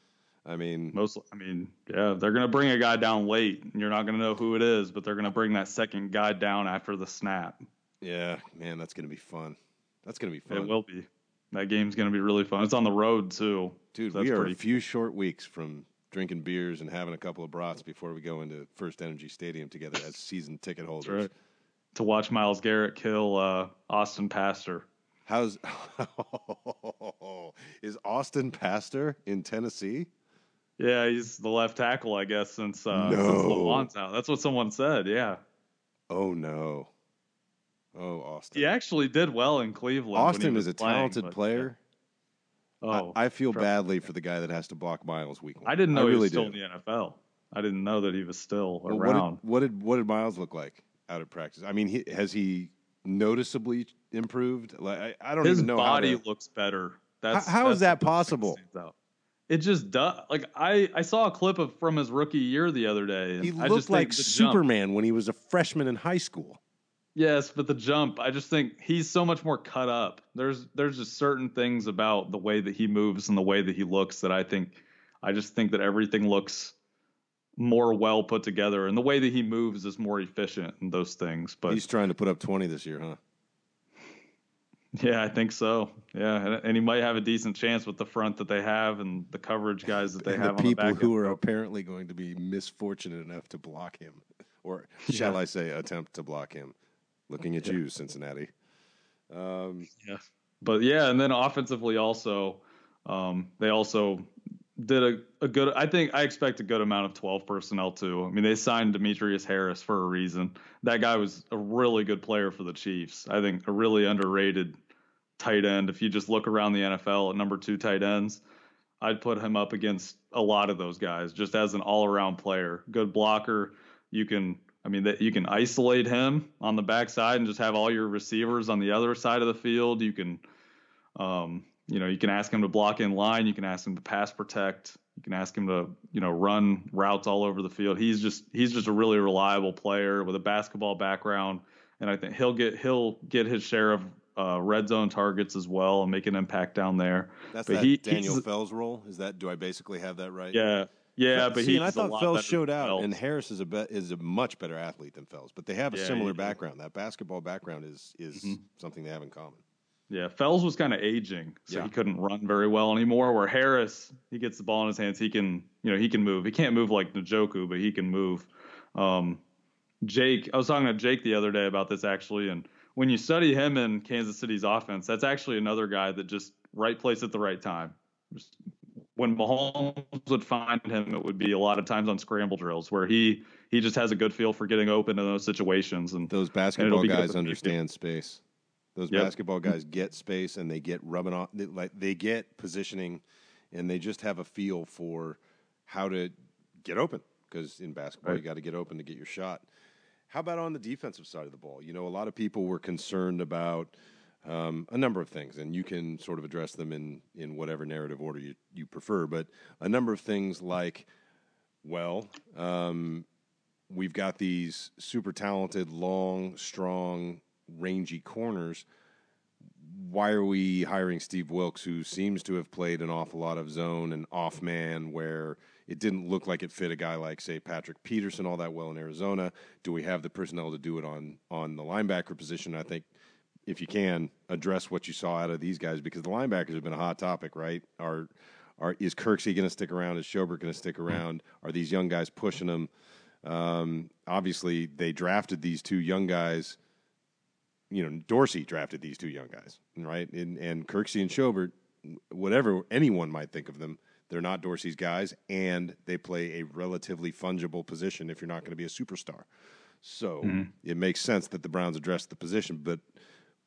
I mean, most. I mean, yeah, they're gonna bring a guy down late. And you're not gonna know who it is, but they're gonna bring that second guy down after the snap. Yeah, man, that's gonna be fun. That's gonna be fun. It will be. That game's gonna be really fun. It's on the road too, dude. So we are a few short weeks from drinking beers and having a couple of brats before we go into FirstEnergy Stadium together as season ticket holders. Right. To watch Myles Garrett kill uh, Austin Pasztor. How's is Austin Pasztor in Tennessee? Yeah, he's the left tackle, I guess, since uh, no. since out. That's what someone said. Yeah. Oh no. Oh, Austin. He actually did well in Cleveland. Austin is a playing, talented player. Oh, I, I feel badly for the guy that has to block Myles weekly. I didn't know I really he was still in the NFL. I didn't know that he was still well, around. What did, what did, what did Myles look like out of practice? I mean, he, has he noticeably improved? Like I, I don't His even know. body how to, looks better. That's how, how that's is that possible? It just does. Like I, I saw a clip of from his rookie year the other day. he I looked just like Superman jump, when he was a freshman in high school. Yes, but the jump, I just think he's so much more cut up. There's there's just certain things about the way that he moves and the way that he looks that I think I just think that everything looks more well put together and the way that he moves is more efficient in those things. But he's trying to put up 20 this year, huh? Yeah, I think so. Yeah, and, and, he might have a decent chance with the front that they have and the coverage guys that they and have. The people the who are apparently going to be misfortunate enough to block him, or shall yeah. I say, attempt to block him. Looking at yeah. you, Cincinnati. Um, yeah, but yeah, and then offensively also, um, they also did a, a good. I think I expect a good amount of twelve personnel too. I mean, they signed Demetrius Harris for a reason. That guy was a really good player for the Chiefs. I think a really underrated tight end. If you just look around the NFL at number two tight ends, I'd put him up against a lot of those guys just as an all around player. Good blocker. You can I mean, that you can isolate him on the backside and just have all your receivers on the other side of the field. You can, um, you know, you can ask him to block in line. You can ask him to pass protect. You can ask him to, you know, run routes all over the field. He's just he's just a really reliable player with a basketball background, and I think he'll get he'll get his share of uh, red zone targets as well and make an impact down there. That's but that he, Daniel Fells role. Is that do I basically have that right? Yeah, yeah, but See, he. I thought Fells showed out, and Harris is a be- is a much better athlete than Fells, but they have a yeah, similar background. That basketball background is is mm-hmm. something they have in common. Yeah, Fells was kind of aging, so yeah. he couldn't run very well anymore. Where Harris, he gets the ball in his hands, he can, you know, he can move. He can't move like Njoku, but he can move. Um, Jake, I was talking to Jake the other day about this actually, and when you study him in Kansas City's offense, that's actually another guy that just right place at the right time. Just when Mahomes would find him, it would be a lot of times on scramble drills where he he just has a good feel for getting open in those situations. And those basketball guys understand space. Those yep. basketball guys get space and they get rubbing off they, like they get positioning, and they just have a feel for how to get open because in basketball right. you got to get open to get your shot. How about on the defensive side of the ball? You know, a lot of people were concerned about um, a number of things, and you can sort of address them in in whatever narrative order you you prefer. But a number of things like, well, um, we've got these super talented, long, strong, rangy corners. Why are we hiring Steve Wilks, who seems to have played an awful lot of zone and off man, where it didn't look like it fit a guy like, say, Patrick Peterson all that well in Arizona? Do we have the personnel to do it on on the linebacker position? I think if you can address what you saw out of these guys, because the linebackers have been a hot topic, right? Are are is Kirksey going to stick around? Is Schobert going to stick around? Are these young guys pushing them? Um, obviously, they drafted these two young guys. You know, Dorsey drafted these two young guys, right? And, and Kirksey and Schobert, whatever anyone might think of them, they're not Dorsey's guys, and they play a relatively fungible position if you're not going to be a superstar. So mm-hmm. it makes sense that the Browns address the position, but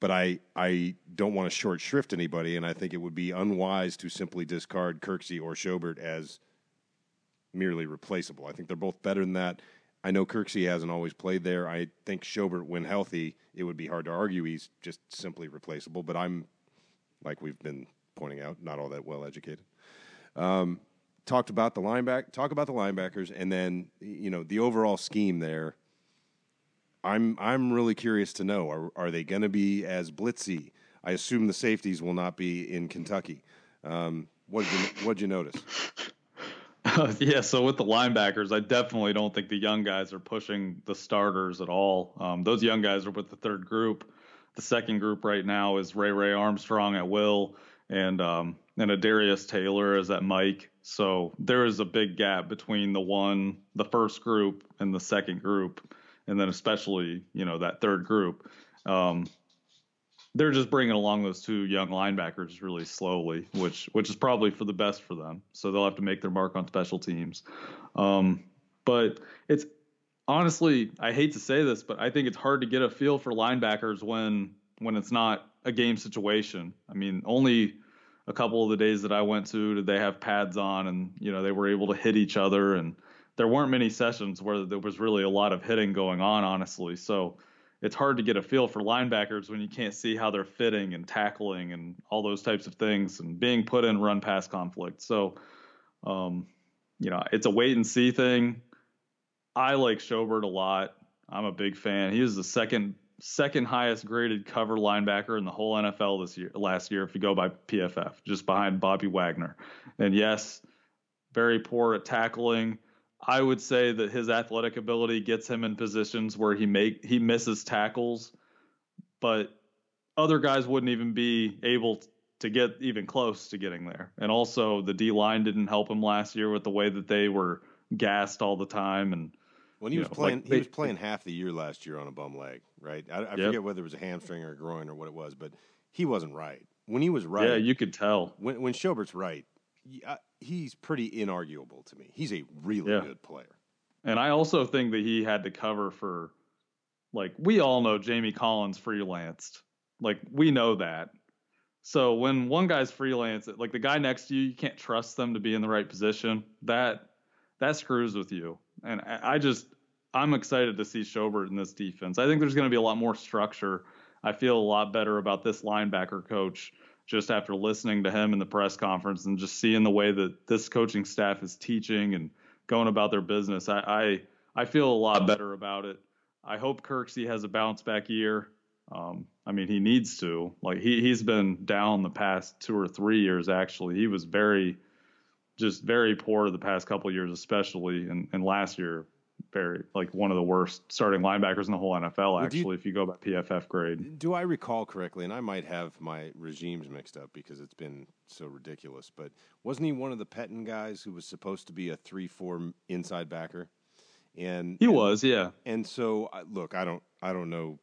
but I I don't want to short shrift anybody, and I think it would be unwise to simply discard Kirksey or Schobert as merely replaceable. I think they're both better than that. I know Kirksey hasn't always played there. I think Schobert, when healthy, it would be hard to argue he's just simply replaceable. But I'm, like we've been pointing out, not all that well educated. Um, talked about the lineback. Talk about the linebackers, and then you know the overall scheme there. I'm I'm really curious to know are are they going to be as blitzy? I assume the safeties will not be in Kentucky. Um, what did you what did you notice? yeah, so with the linebackers, I definitely don't think the young guys are pushing the starters at all. Um, those young guys are with the third group. The second group right now is Ray Ray Armstrong at will and um, and Adarius Taylor is at Mike. So there is a big gap between the one, the first group, and the second group, and then especially you know that third group. Um, they're just bringing along those two young linebackers really slowly, which which is probably for the best for them. So they'll have to make their mark on special teams. Um, but it's honestly, I hate to say this, but I think it's hard to get a feel for linebackers when when it's not a game situation. I mean, only a couple of the days that I went to did they have pads on, and you know they were able to hit each other, and there weren't many sessions where there was really a lot of hitting going on, honestly. So it's hard to get a feel for linebackers when you can't see how they're fitting and tackling and all those types of things and being put in run pass conflict. So, um, you know, it's a wait and see thing. I like Schobert a lot. I'm a big fan. He was the second second highest graded cover linebacker in the whole NFL this year last year if you go by PFF, just behind Bobby Wagner. And yes, very poor at tackling I would say that his athletic ability gets him in positions where he make he misses tackles, but other guys wouldn't even be able to get even close to getting there. And also the D line didn't help him last year with the way that they were gassed all the time and when he was know, playing, like, he was playing half the year last year on a bum leg, right? I, I yep. forget whether it was a hamstring or a groin or what it was, but he wasn't right. When he was right, yeah, you could tell. When when Schobert's right, Uh, he's pretty inarguable to me. He's a really yeah. good player. And I also think that he had to cover for, like, we all know Jamie Collins freelanced. Like, we know that. So when one guy's freelance, like the guy next to you, you can't trust them to be in the right position. That that screws with you. And I just, I'm excited to see Schobert in this defense. I think there's going to be a lot more structure. I feel a lot better about this linebacker coach just after listening to him in the press conference and just seeing the way that this coaching staff is teaching and going about their business, I I, I feel a lot better about it. I hope Kirksey has a bounce back year. Um, I mean, he needs to. Like he he's been down the past two or three years. Actually, he was very, just very poor the past couple years, especially, and and last year very like one of the worst starting linebackers in the whole NFL. Actually, you, if you go by PFF grade. Do I recall correctly? And I might have my regimes mixed up because it's been so ridiculous. But wasn't he one of the Pettine guys who was supposed to be a three-four inside backer? And he and, was, yeah. And so, look, I don't, I don't know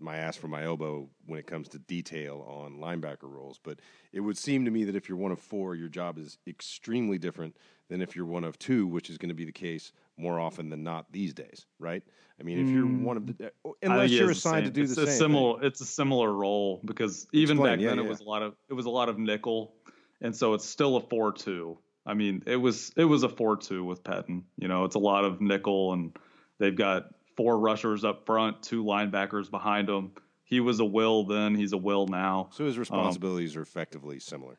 my ass from my elbow when it comes to detail on linebacker roles. But it would seem to me that if you're one of four, your job is extremely different than if you're one of two, which is going to be the case more often than not these days, right? I mean, if you're mm. one of the, uh, unless you're assigned to do it's the same, similar, thing. it's a similar role because even Explain, back yeah, then yeah. it was a lot of it was a lot of nickel, and so it's still a four-two. I mean, it was it was a four-two with Pettine. You know, it's a lot of nickel, and they've got four rushers up front, two linebackers behind him. he was a will then, he's a will now. So his responsibilities um, are effectively similar.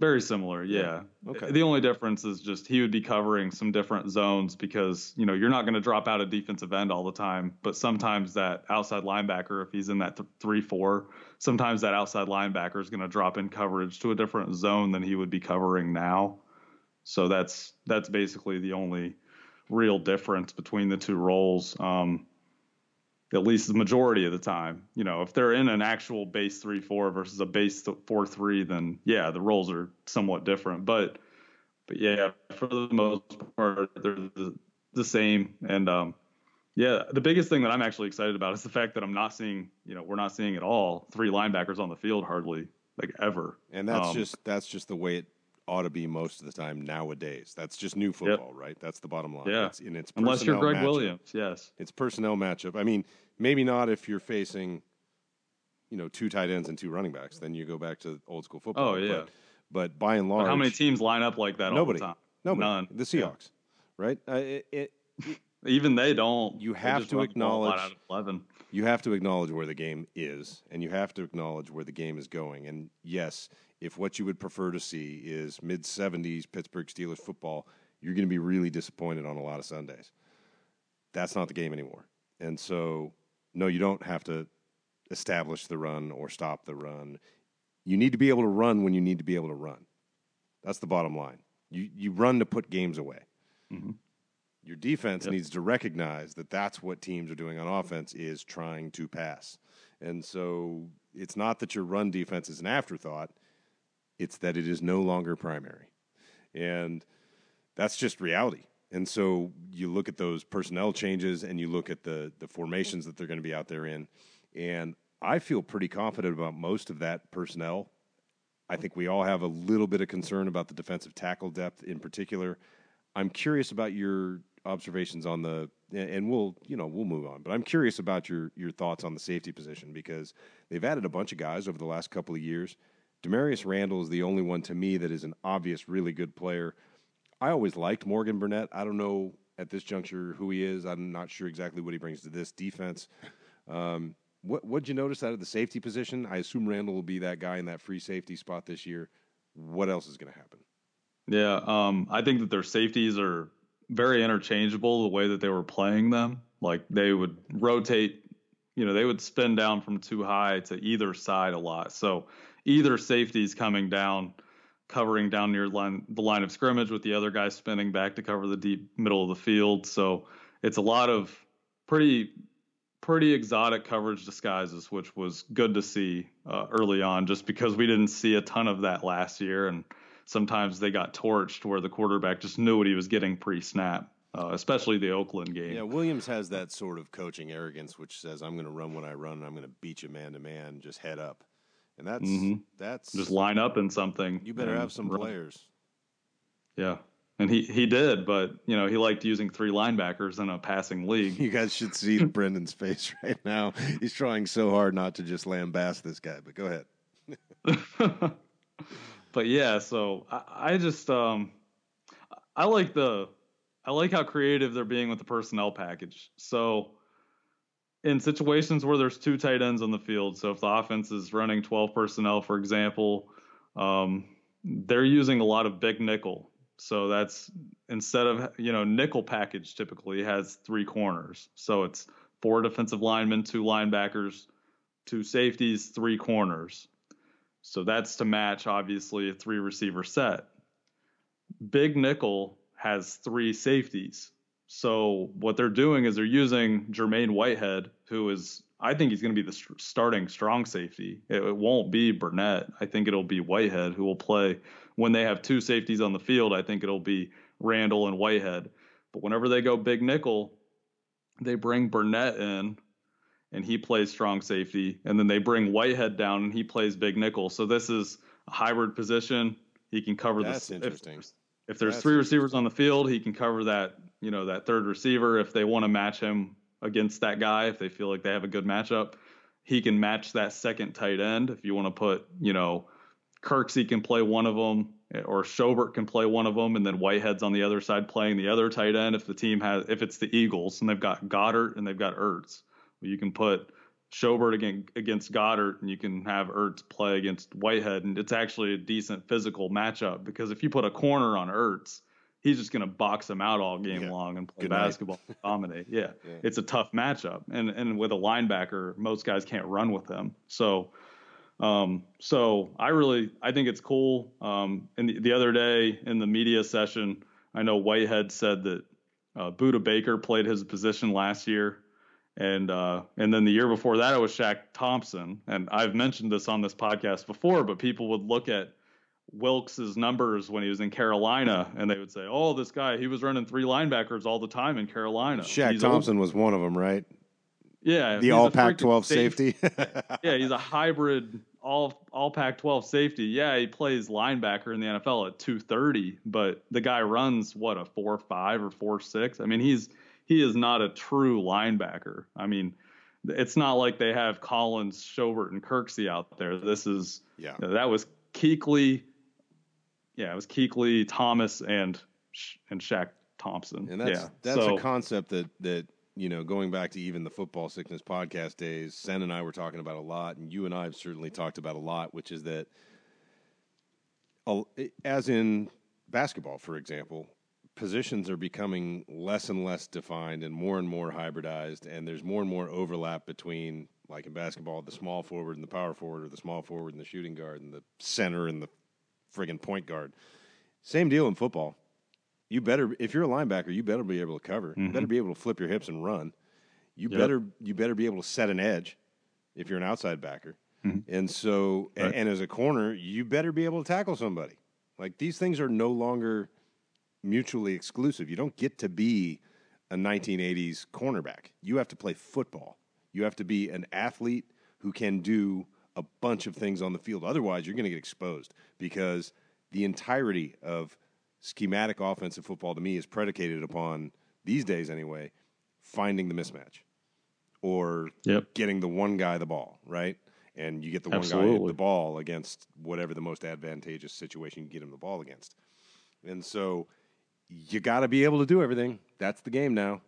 Very similar, yeah. Okay. The only difference is just he would be covering some different zones because you know you're not going to drop out a defensive end all the time, but sometimes that outside linebacker, if he's in that th- three four, sometimes that outside linebacker is going to drop in coverage to a different zone than he would be covering now. So that's that's basically the only real difference between the two roles. Um, at least the majority of the time. You know, if they're in an actual base three four versus a base four three, then yeah, the roles are somewhat different. But but yeah, for the most part, they're the, the same. And um, yeah, the biggest thing that I'm actually excited about is the fact that I'm not seeing, you know, we're not seeing at all three linebackers on the field hardly, like ever. And that's um, just that's just the way it ought to be most of the time nowadays. That's just new football, yep. right? That's the bottom line. Yeah. It's, and it's unless you're Gregg matchup. Williams, yes. It's personnel matchup. I mean, maybe not if you're facing, you know, two tight ends and two running backs. Then you go back to old school football. Oh yeah. But, but by and large, but how many teams line up like that nobody, all the time? Nobody. None. The Seahawks, yeah. right? Uh, it, it, even they don't. You have to acknowledge. You have to acknowledge where the game is, and you have to acknowledge where the game is going. And yes, if what you would prefer to see is mid 70s Pittsburgh Steelers football, you're going to be really disappointed on a lot of Sundays. That's not the game anymore. And so, no, you don't have to establish the run or stop the run. You need to be able to run when you need to be able to run. That's the bottom line. You, you run to put games away. Mm-hmm. Your defense yep. needs to recognize that that's what teams are doing on offense is trying to pass. And so it's not that your run defense is an afterthought – it's that it is no longer primary. And that's just reality. And so you look at those personnel changes and you look at the the formations that they're going to be out there in. And I feel pretty confident about most of that personnel. I think we all have a little bit of concern about the defensive tackle depth in particular. I'm curious about your observations on the and we'll you know we'll move on but i'm curious about your your thoughts on the safety position because they've added a bunch of guys over the last couple of years Damarious Randall is the only one to me that is an obvious, really good player. I always liked Morgan Burnett. I don't know at this juncture who he is. I'm not sure exactly what he brings to this defense. Um, what what'd you notice out of the safety position? I assume Randall will be that guy in that free safety spot this year. What else is going to happen? Yeah, um, I think that their safeties are very interchangeable. The way that they were playing them, like they would rotate, you know, they would spin down from too high to either side a lot. So either safety's coming down, covering down near line, the line of scrimmage with the other guy spinning back to cover the deep middle of the field. So it's a lot of pretty pretty exotic coverage disguises, which was good to see uh, early on, just because we didn't see a ton of that last year, and sometimes they got torched where the quarterback just knew what he was getting pre-snap. Uh, especially the Oakland game. Yeah, Williams has that sort of coaching arrogance, which says, "I'm going to run when I run, and I'm going to beat you man to man, just head up." And that's mm-hmm. that's just line up in something. You better have some run. players. Yeah, and he he did, but you know he liked using three linebackers in a passing league. You guys should see Brendan's face right now. He's trying so hard not to just lambaste this guy. But go ahead. but yeah, so I, I just um I like the I like how creative they're being with the personnel package. So in situations where there's two tight ends on the field, so if the offense is running 12 personnel, for example, um, they're using a lot of big nickel. So that's instead of you know nickel package typically has three corners. So it's four defensive linemen, two linebackers, two safeties, three corners. So that's to match obviously a three receiver set. Big nickel has three safeties. So what they're doing is they're using Jermaine Whitehead, who is I think he's going to be the st- starting strong safety. It, it, won't be Burnett. I think it'll be Whitehead who will play when they have two safeties on the field. I think it'll be Randall and Whitehead. But whenever they go big nickel, they bring Burnett in and he plays strong safety, and then they bring Whitehead down and he plays big nickel. So this is a hybrid position. He can cover That's the. interesting. If, if there's That's three receivers on the field, he can cover that you know that third receiver if they want to match him against that guy if they feel like they have a good matchup he can match that second tight end. If you want to put you know Kirksey can play one of them eh, or Schobert can play one of them and then Whitehead's on the other side playing the other tight end if the team has if it's the Eagles and they've got Goedert and they've got Ertz. You can put Schobert against, against Goedert, and you can have Ertz play against Whitehead, and it's actually a decent physical matchup because if you put a corner on Ertz, he's just going to box him out all game yeah. long and play Good basketball, dominate. Yeah. yeah. it's a tough matchup, and and with a linebacker, most guys can't run with him. So, um, so I really I think it's cool. Um, and the, the other day in the media session, I know Whitehead said that uh, Budda Baker played his position last year and uh, and then the year before that it was Shaq Thompson. And I've mentioned this on this podcast before, but people would look at Wilks's numbers when he was in Carolina, and they would say, "Oh, this guy, he was running three linebackers all the time in Carolina." Shaq he's Thompson old. was one of them, right? Yeah, the All Pac-12 safety. yeah, he's a hybrid all all Pac-12 safety. Yeah, he plays linebacker in the NFL at 230, but the guy runs what a four five or four six. I mean, he's he is not a true linebacker. I mean, it's not like they have Collins, Schobert, and Kirksey out there. This is yeah. that was Kuechly. Yeah, it was Kuechly, Thomas, and and Shaq Thompson. And that's yeah. that's so, a concept that that you know going back to even the football sickness podcast days. Sen and I were talking about a lot, and you and I have certainly talked about a lot, which is that, as in basketball, for example, positions are becoming less and less defined and more and more hybridized, and there's more and more overlap between, like in basketball, the small forward and the power forward, or the small forward and the shooting guard, and the center and the friggin' point guard. Same deal in football. You better, if you're a linebacker, you better be able to cover. Mm-hmm. You better mm-hmm. be able to flip your hips and run. You yep. better, you better be able to set an edge if you're an outside backer. Mm-hmm. And so, right. and, and as a corner, you better be able to tackle somebody. Like these things are no longer mutually exclusive. You don't get to be a 1980s cornerback. You have to play football. You have to be an athlete who can do a bunch of things on the field. Otherwise, you're going to get exposed because the entirety of schematic offensive football to me is predicated upon these days anyway finding the mismatch or yep. getting the one guy the ball, right? And you get the Absolutely. one guy the ball against whatever the most advantageous situation you get him the ball against. And so you got to be able to do everything. That's the game now.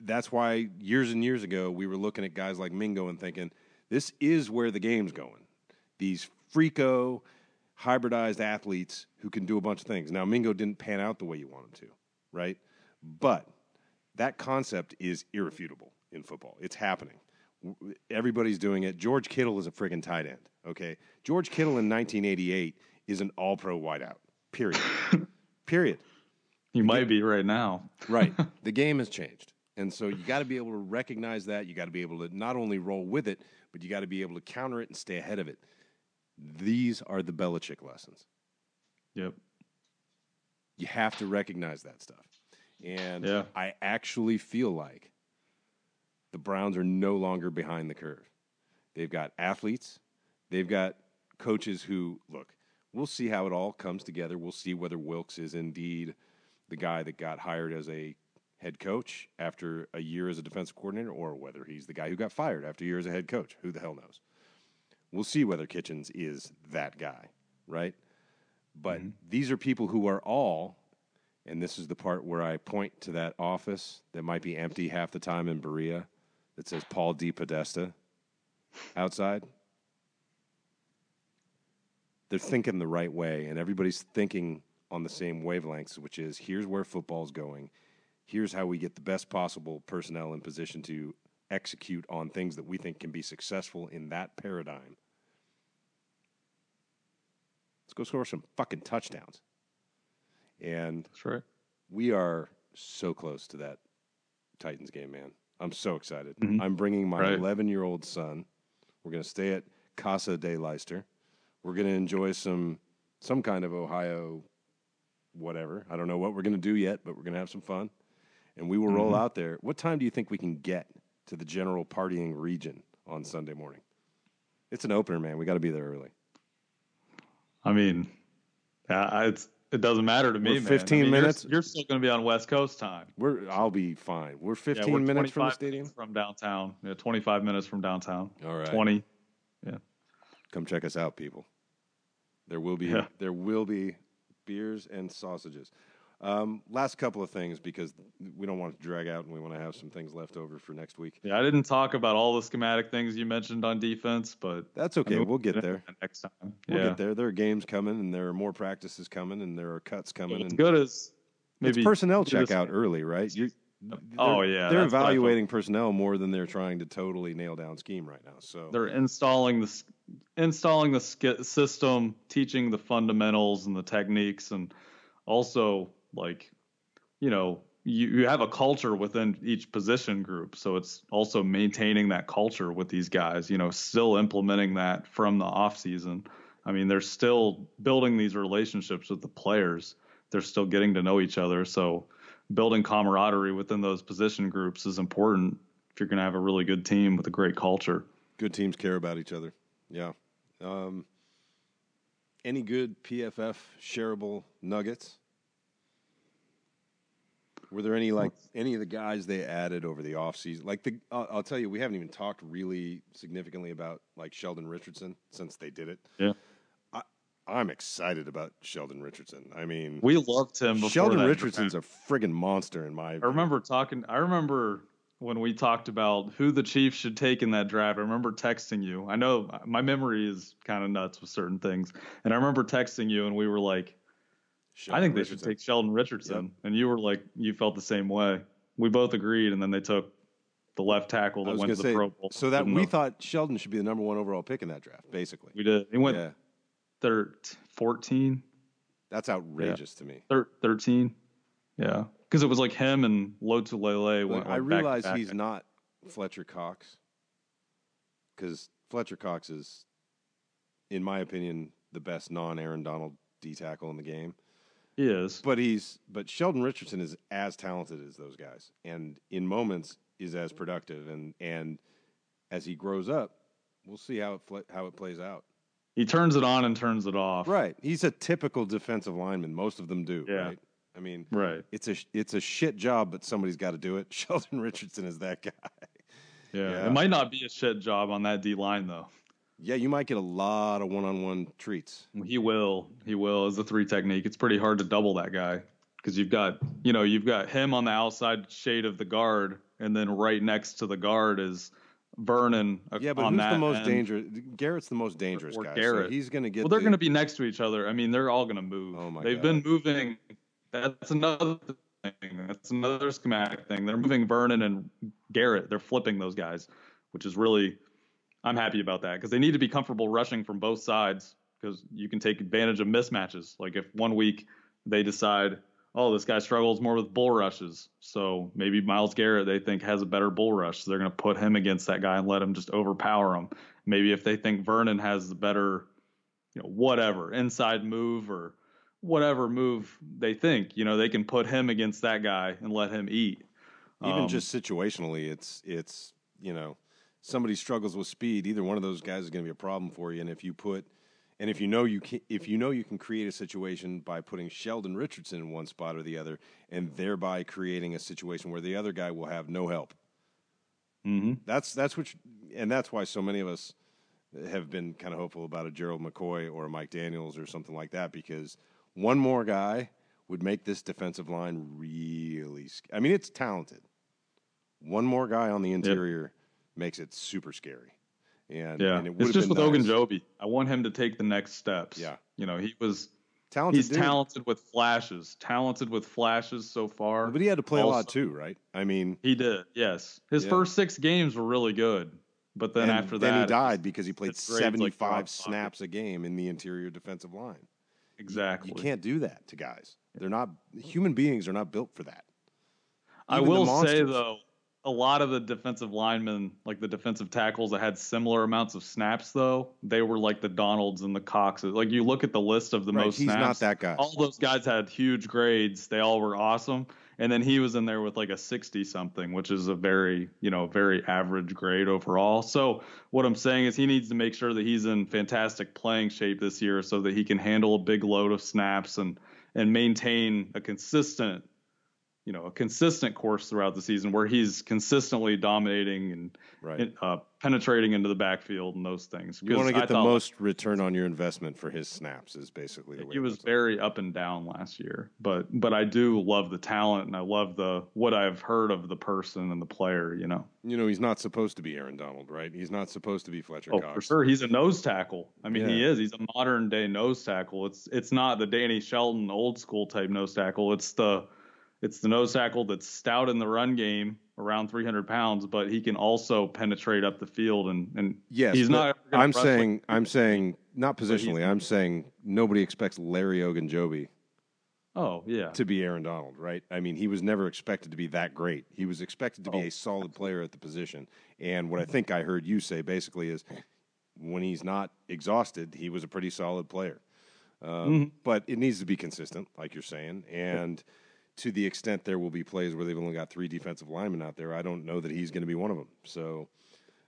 That's why years and years ago we were looking at guys like Mingo and thinking, this is where the game's going. These freako, hybridized athletes who can do a bunch of things. Now, Mingo didn't pan out the way you want him to, right? But that concept is irrefutable in football. It's happening. Everybody's doing it. George Kittle is a friggin' tight end, okay? George Kittle in 1988 is an all pro wideout, period. period. You might be right now. right. The game has changed. And so you got to be able to recognize that. You got to be able to not only roll with it, but you got to be able to counter it and stay ahead of it. These are the Belichick lessons. Yep. You have to recognize that stuff. And yeah. I actually feel like the Browns are no longer behind the curve. They've got athletes, they've got coaches who, look, we'll see how it all comes together. We'll see whether Wilks is indeed – the guy that got hired as a head coach after a year as a defensive coordinator, or whether he's the guy who got fired after a year as a head coach. Who the hell knows? We'll see whether Kitchens is that guy, right? But mm-hmm. these are people who are all, and this is the part where I point to that office that might be empty half the time in Berea that says Paul DePodesta outside. They're thinking the right way, and everybody's thinking on the same wavelengths, which is here's where football's going. Here's how we get the best possible personnel in position to execute on things that we think can be successful in that paradigm. Let's go score some fucking touchdowns. And right. we are so close to that Titans game, man. I'm so excited. Mm-hmm. I'm bringing my 11 right. year old son. We're going to stay at Casa de Leister. We're going to enjoy some some kind of Ohio whatever. I don't know what we're going to do yet, but we're going to have some fun. And we will mm-hmm. roll out there. What time do you think we can get to the general partying region on Sunday morning? It's an opener, man. We got to be there early. I mean, uh, it's it doesn't matter to me, we're man. 15 I mean, minutes. You're, you're, still going to be on West Coast time. We're I'll be fine. We're 15 yeah, we're minutes from the stadium. From downtown. Yeah, 25 minutes from downtown. All right. 20. Yeah. Come check us out, people. There will be yeah. there will be beers and sausages. Um, last couple of things because we don't want to drag out and we want to have some things left over for next week. Yeah, I didn't talk about all the schematic things you mentioned on defense, but that's okay. I mean, we'll get there next time. We'll yeah. get there. There are games coming, and there are more practices coming, and there are cuts coming. Yeah, and good as maybe it's personnel check out early, right? You're, oh yeah, they're evaluating personnel more than they're trying to totally nail down scheme right now. So they're installing the installing the system, teaching the fundamentals and the techniques, and also like you know you, you have a culture within each position group. So it's also maintaining that culture with these guys you know still implementing that from the off season. I mean they're still building these relationships with the players. They're still getting to know each other. So building camaraderie within those position groups is important if you're going to have a really good team with a great culture. Good teams care about each other. Yeah. Um, any good pff shareable nuggets were there any like any of the guys they added over the offseason? Like the, I'll, I'll, tell you, we haven't even talked really significantly about like Sheldon Richardson since they did it. Yeah, I, I'm excited about Sheldon Richardson. I mean, we loved him. Sheldon Richardson's a friggin' monster in my. I remember talking. I remember when we talked about who the Chiefs should take in that draft. I remember texting you. I know my memory is kind of nuts with certain things, and I remember texting you, and we were like Sheldon I think they Richardson. should take Sheldon Richardson. Yep. And you were like, you felt the same way. We both agreed, and then they took the left tackle that went to the say, Pro Bowl. So that we know. thought Sheldon should be the number one overall pick in that draft, basically. We did. He went yeah. thir- 14. That's outrageous yeah. to me. Thir- 13. Yeah. Because it was like him and Lotulelei went I realize he's not Fletcher Cox. Because Fletcher Cox is, in my opinion, the best non Aaron Donald D tackle in the game. He is. But he's but Sheldon Richardson is as talented as those guys, and in moments is as productive, and and as he grows up, we'll see how it how it plays out. He turns it on and turns it off. Right. He's a typical defensive lineman. Most of them do. Yeah. Right. I mean, right. It's a it's a shit job, but somebody's got to do it. Sheldon Richardson is that guy. Yeah. yeah. It might not be a shit job on that D line though. Yeah, you might get a lot of one-on-one treats. He will. He will as a three technique. It's pretty hard to double that guy because you've got, you know, you've got him on the outside shade of the guard, and then right next to the guard is Vernon. Yeah, but who's the most end. dangerous? Garrett's the most dangerous or guy. Garrett. So he's going to get. Well, they're the... going to be next to each other. I mean, they're all going to move. Oh my They've God. been moving. That's another thing. That's another schematic thing. They're moving Vernon and Garrett. They're flipping those guys, which is really I'm happy about that because they need to be comfortable rushing from both sides because you can take advantage of mismatches. Like if one week they decide, oh, this guy struggles more with bull rushes, so maybe Myles Garrett they think has a better bull rush, so they're going to put him against that guy and let him just overpower him. Maybe if they think Vernon has the better, you know, whatever inside move or whatever move they think, you know, they can put him against that guy and let him eat. Even um, just situationally, it's it's you know somebody struggles with speed, either one of those guys is going to be a problem for you. And if you put, and if you know you can, if you know you can create a situation by putting Sheldon Richardson in one spot or the other, and thereby creating a situation where the other guy will have no help. Mm-hmm. That's that's which, and that's why so many of us have been kind of hopeful about a Gerald McCoy or a Mike Daniels or something like that because one more guy would make this defensive line really. I mean, it's talented. One more guy on the interior. Yep makes it super scary. And yeah, and it it's just with nice. Ogunjobi. I want him to take the next steps. Yeah, you know, he was talented. He's dude. talented with flashes. Talented with flashes so far. But he had to play also, a lot too, right? I mean, he did. Yes, his yeah. first six games were really good. But then and after that, he died because he played 75 like snaps a game in the interior defensive line. Exactly. You, you, can't do that to guys. They're not human beings are not built for that. Even I will say though, a lot of the defensive linemen, like the defensive tackles that had similar amounts of snaps, though, they were like the Donalds and the Coxes. Like you look at the list of the right, most he's snaps. not that guy. All those guys had huge grades. They all were awesome. And then he was in there with like a 60 something, which is a very, you know, very average grade overall. So what I'm saying is he needs to make sure that he's in fantastic playing shape this year so that he can handle a big load of snaps and and maintain a consistent you know a consistent course throughout the season where he's consistently dominating and Right. uh, penetrating into the backfield and those things. You want to get I the thought most return on your investment for his snaps is basically the way He was very up and down last year, but but I do love the talent and I love the what I've heard of the person and the player. You know, You know, he's not supposed to be Aaron Donald, right? He's not supposed to be Fletcher oh Cox. for sure, he's a nose tackle. I mean, he is. He's a modern day nose tackle. It's it's not the Danny Shelton old school type nose tackle. It's the it's the nose tackle that's stout in the run game, around 300 pounds, but he can also penetrate up the field and and Yes, he's not. I'm rush like- saying, I'm saying, not positionally. I'm saying nobody expects Larry Ogunjobi oh yeah, to be Aaron Donald, right? I mean, he was never expected to be that great. He was expected to be Oh. a solid player at the position. And what I think I heard you say basically is, when he's not exhausted, he was a pretty solid player. Um, Mm-hmm. But it needs to be consistent, like you're saying, and. To the extent there will be plays where they've only got three defensive linemen out there, I don't know that he's going to be one of them. So,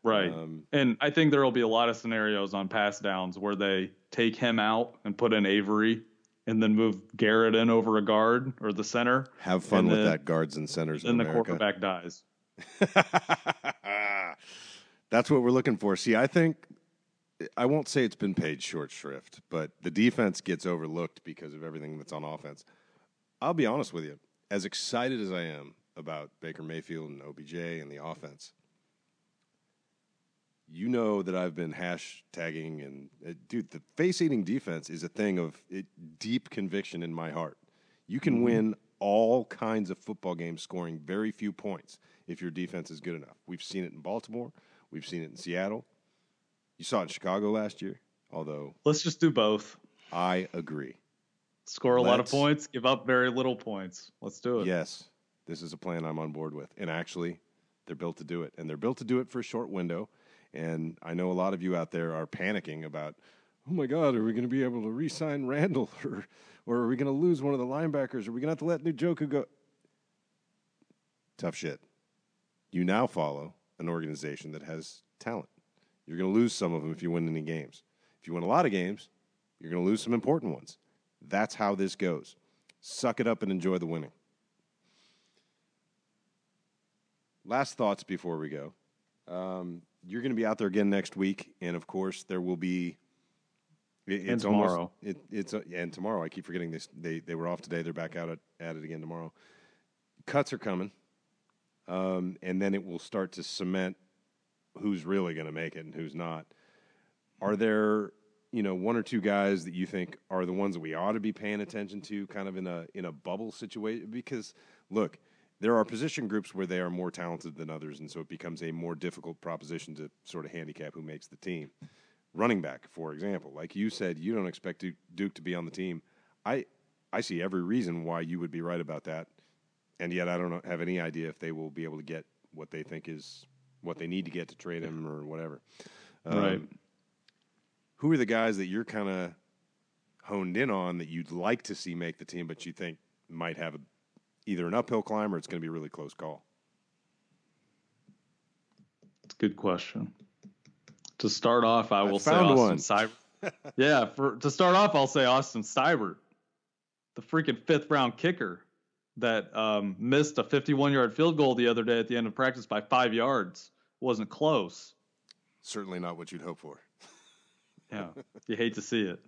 Right. Um, and I think there will be a lot of scenarios on pass downs where they take him out and put in Avery and then move Garrett in over a guard or the center. have fun with then- that, guards and centers And the quarterback dies. That's what we're looking for. See, I think I won't say it's been paid short shrift, but the defense gets overlooked because of everything that's on offense. I'll be honest with you. As excited as I am about Baker Mayfield and OBJ and the offense, you know that I've been hashtagging and uh, dude, the face-eating defense is a thing of it, deep conviction in my heart. You can win all kinds of football games scoring very few points if your defense is good enough. We've seen it in Baltimore, we've seen it in Seattle. You saw it in Chicago last year, although Let's just do both. I agree. Score a lot of points, give up very little points. Let's do it. Yes, this is a plan I'm on board with. And actually, they're built to do it. And they're built to do it for a short window. And I know a lot of you out there are panicking about, oh my God, are we going to be able to re sign Randall? Or, or are we going to lose one of the linebackers? Are we going to have to let Njoku go? Tough shit. You now follow an organization that has talent. You're going to lose some of them if you win any games. If you win a lot of games, you're going to lose some important ones. That's how this goes. Suck it up and enjoy the winning. Last thoughts before we go. Um, you're going to be out there again next week, and of course, there will be. It, And it's almost- tomorrow. it, it's uh, and tomorrow. I keep forgetting this. They they were off today. They're back out at, at it again tomorrow. Cuts are coming, um, and then it will start to cement who's really going to make it and who's not. Are there you know one or two guys that you think are the ones that we ought to be paying attention to, kind of in a in a bubble situation? Because look, there are position groups where they are more talented than others, and so it becomes a more difficult proposition to sort of handicap who makes the team. Running back, for example, like you said, you don't expect Duke, to be on the team. I I see every reason why you would be right about that, and yet I don't have any idea if they will be able to get what they think is what they need to get to trade him or whatever. Um, Right. Who are the guys that you're kind of honed in on that you'd like to see make the team, but you think might have a, either an uphill climb or it's going to be a really close call? It's a good question. To start off, I will say Austin Seibert. yeah, for to start off, I'll say Austin Seibert, the freaking fifth round kicker that um, missed a 51 yard field goal the other day at the end of practice by five yards. Wasn't close. Certainly not what you'd hope for. Yeah, you hate to see it.